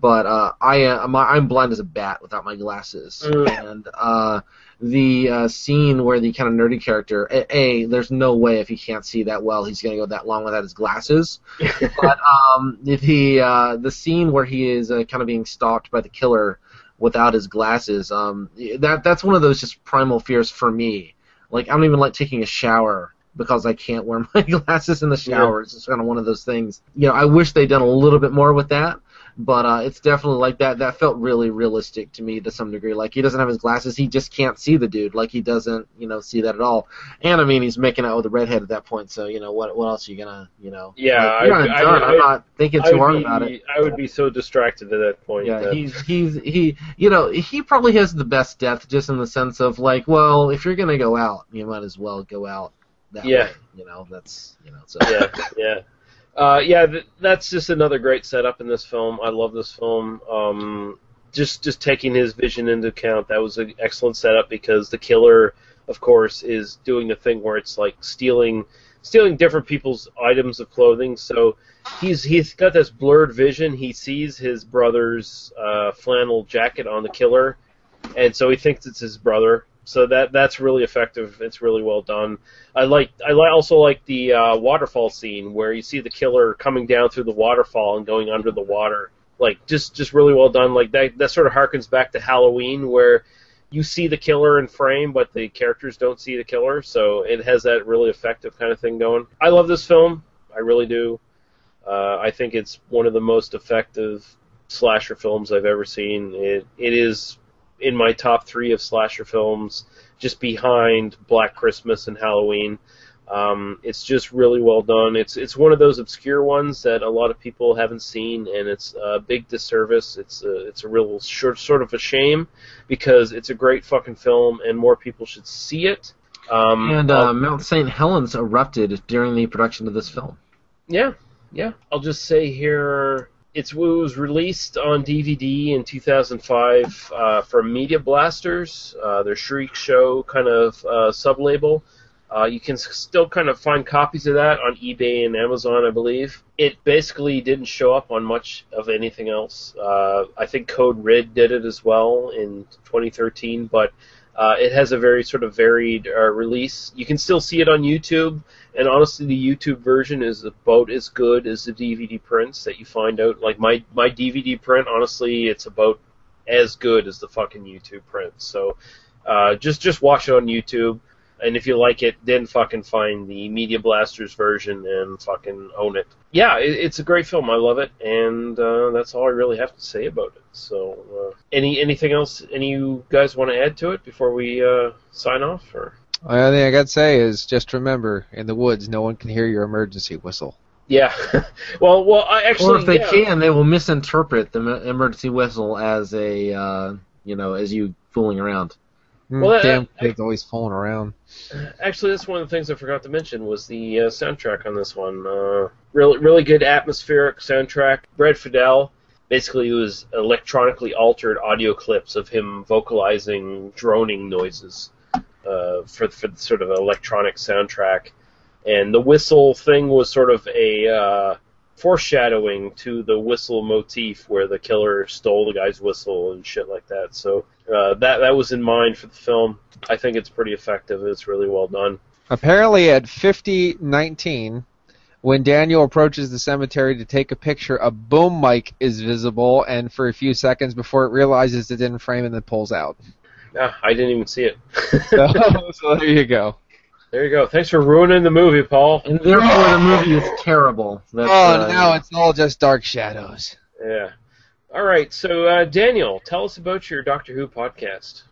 but uh, I uh, I'm, I'm blind as a bat without my glasses, Mm. and uh, the uh, scene where the kind of nerdy character, a, a, there's no way if he can't see that well he's gonna go that long without his glasses. but um, the uh, the scene where he is uh, kind of being stalked by the killer without his glasses, um, that that's one of those just primal fears for me. Like I don't even like taking a shower because I can't wear my glasses in the shower. It's just kind of one of those things. You know, I wish they'd done a little bit more with that. But uh, it's definitely like that. That felt really realistic to me to some degree. Like he doesn't have his glasses, he just can't see the dude. Like he doesn't, you know, see that at all. And I mean, he's making out with a redhead at that point. So you know, what what else are you gonna, you know? Yeah, like, you're I- not I- done. I- I'm not thinking too hard be- about it. I would be so distracted at that point. Yeah, that- he's he's he you know he probably has the best death just in the sense of like well if you're gonna go out you might as well go out that Yeah. way you know that's you know so yeah, yeah, uh, yeah. Th- that's just another great setup in this film. I love this film. Um, just just taking his vision into account, that was an excellent setup because the killer, of course, is doing the thing where it's like stealing stealing different people's items of clothing. So he's he's got this blurred vision. He sees his brother's uh, flannel jacket on the killer, and so he thinks it's his brother. So that that's really effective. It's really well done. I like I also like the uh, waterfall scene where you see the killer coming down through the waterfall and going under the water. Like just just really well done. Like that that sort of harkens back to Halloween where you see the killer in frame, but the characters don't see the killer. So it has that really effective kind of thing going. I love this film. I really do. Uh, I think it's one of the most effective slasher films I've ever seen. It it is in my top three of slasher films, just behind Black Christmas and Halloween. Um, it's just really well done. It's it's one of those obscure ones that a lot of people haven't seen, and it's a big disservice. It's a, it's a real short, sort of a shame because it's a great fucking film, and more people should see it. Um, and uh, Mount St. Helens erupted during the production of this film Yeah, yeah. I'll just say here, it's it was released on DVD in 2005 uh, from Media Blasters, uh, their Shriek Show kind of uh, sub-label. Uh, you can still kind of find copies of that on eBay and Amazon, I believe. It basically didn't show up on much of anything else. Uh, I think Code Red did it as well in 2013, but uh, it has a very sort of varied uh, release. You can still see it on YouTube, and honestly, the YouTube version is about as good as the DVD prints that you find out. Like my my DVD print, honestly, it's about as good as the fucking YouTube print. So uh, just just watch it on YouTube, and if you like it, then fucking find the Media Blasters version and fucking own it. Yeah, it, it's a great film. I love it, and uh, that's all I really have to say about it. So, uh, any anything else? Any you guys want to add to it before we uh, sign off? Or The only thing I got to say is just remember, in the woods, no one can hear your emergency whistle. yeah, well, well, I actually or if they yeah. can they will misinterpret the emergency whistle as a uh, you know as you fooling around Well, that- Damn kids always fooling around. Actually, that's one of the things I forgot to mention was the uh, soundtrack on this one. Uh, really, really good atmospheric soundtrack. Brad Fiedel, basically it was electronically altered audio clips of him vocalizing droning noises uh, for for the sort of electronic soundtrack, and the whistle thing was sort of a uh, foreshadowing to the whistle motif where the killer stole the guy's whistle and shit like that. So uh, that that was in mind for the film. I think it's pretty effective. It's really well done. Apparently, at 5019, when Daniel approaches the cemetery to take a picture, a boom mic is visible, and for a few seconds before it realizes it didn't frame and then pulls out. Ah, I didn't even see it. so, so there you go. There you go. Thanks for ruining the movie, Paul. And therefore, the movie is terrible. That's, oh, uh, now it's all just dark shadows. Yeah. All right. So, uh, Daniel, tell us about your Doctor Who podcast.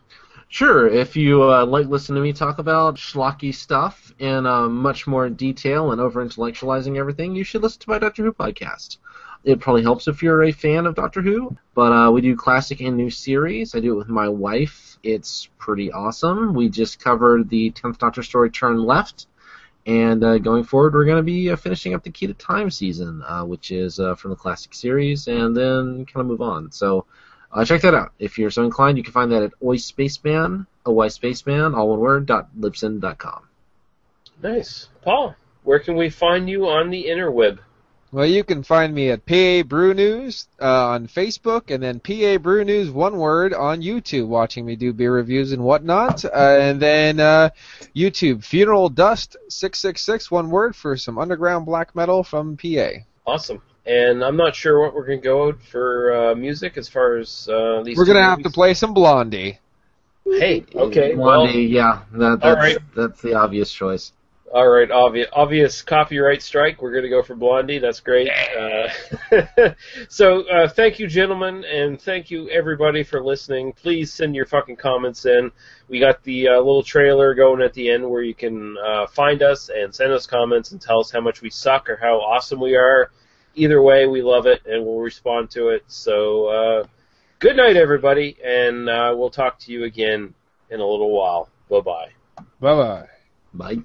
Sure, if you uh, like listening to me talk about schlocky stuff in uh, much more detail and over intellectualizing everything, you should listen to my Doctor Who podcast. It probably helps if you're a fan of Doctor Who, but uh, we do classic and new series. I do it with my wife. It's pretty awesome. We just covered the 10th Doctor story, Turn Left, and uh, going forward, we're going to be uh, finishing up the Key to Time season, uh, which is uh, from the classic series, and then kind of move on. So uh, check that out. If you're so inclined, you can find that at Oi Spaceman, OY Spaceman, all one word, dot libsyn dot com. Nice. Paul, where can we find you on the interweb? Well, you can find me at PA Brew News uh, on Facebook, and then PA Brew News one word on YouTube, watching me do beer reviews and whatnot. Uh, and then uh, YouTube Funeral Dust six six six one word for some underground black metal from PA. Awesome. And I'm not sure what we're going to go out for uh, music as far as uh, these. We're gonna have to play some Blondie. Hey, okay. Blondie, yeah, that, that's, right. that's the obvious choice. All right, obvious, obvious copyright strike. We're going to go for Blondie. That's great. Uh, so, uh, thank you, gentlemen, and thank you everybody for listening. Please send your fucking comments in. We got the uh, little trailer going at the end where you can uh, find us and send us comments and tell us how much we suck or how awesome we are. Either way, we love it and we'll respond to it. So, uh, good night, everybody, and uh, we'll talk to you again in a little while. Bye-bye. Bye bye. Bye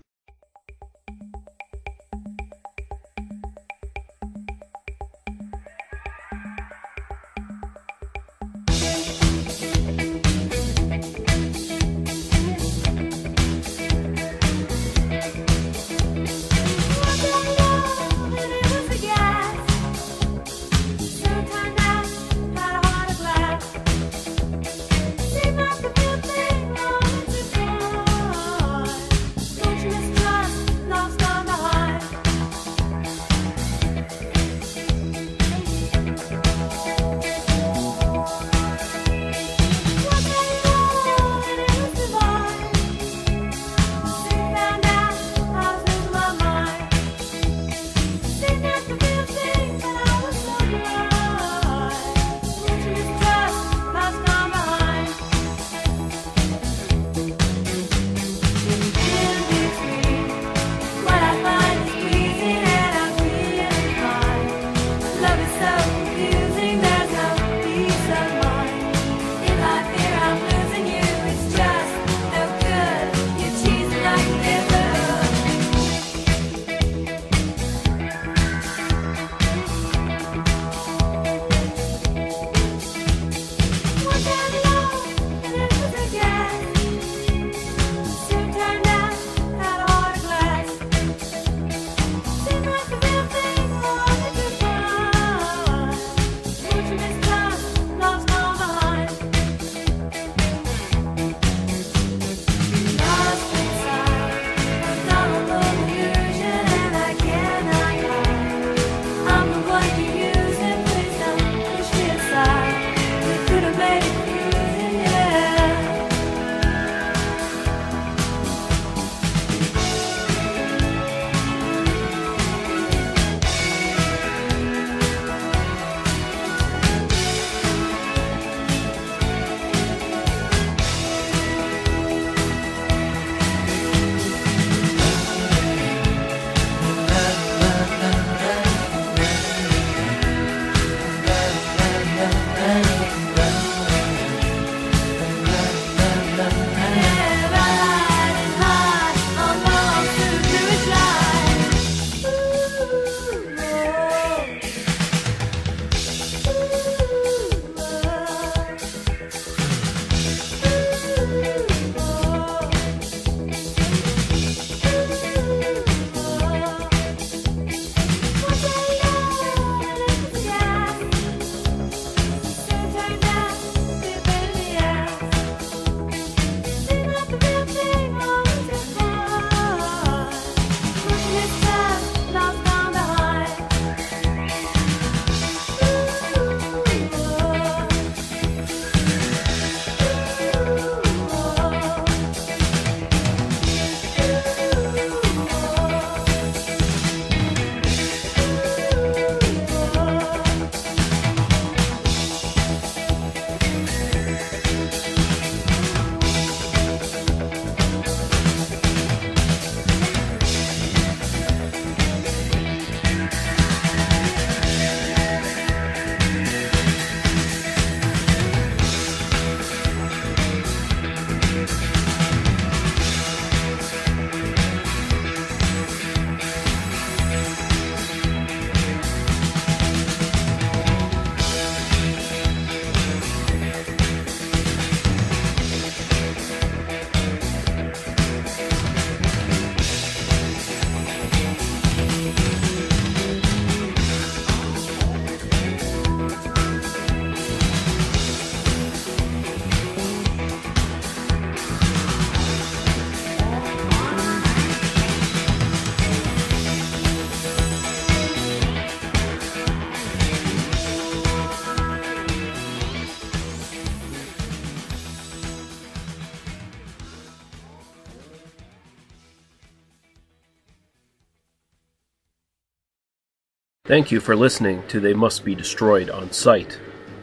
Thank you for listening to They Must Be Destroyed on Sight.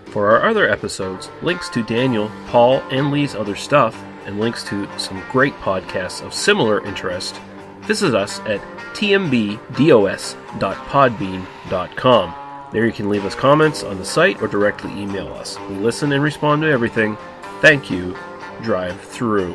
For our other episodes, links to Daniel, Paul, and Lee's other stuff, and links to some great podcasts of similar interest, visit us at tmbdos.podbean.com. There you can leave us comments on the site or directly email us. We listen and respond to everything. Thank you. Drive through.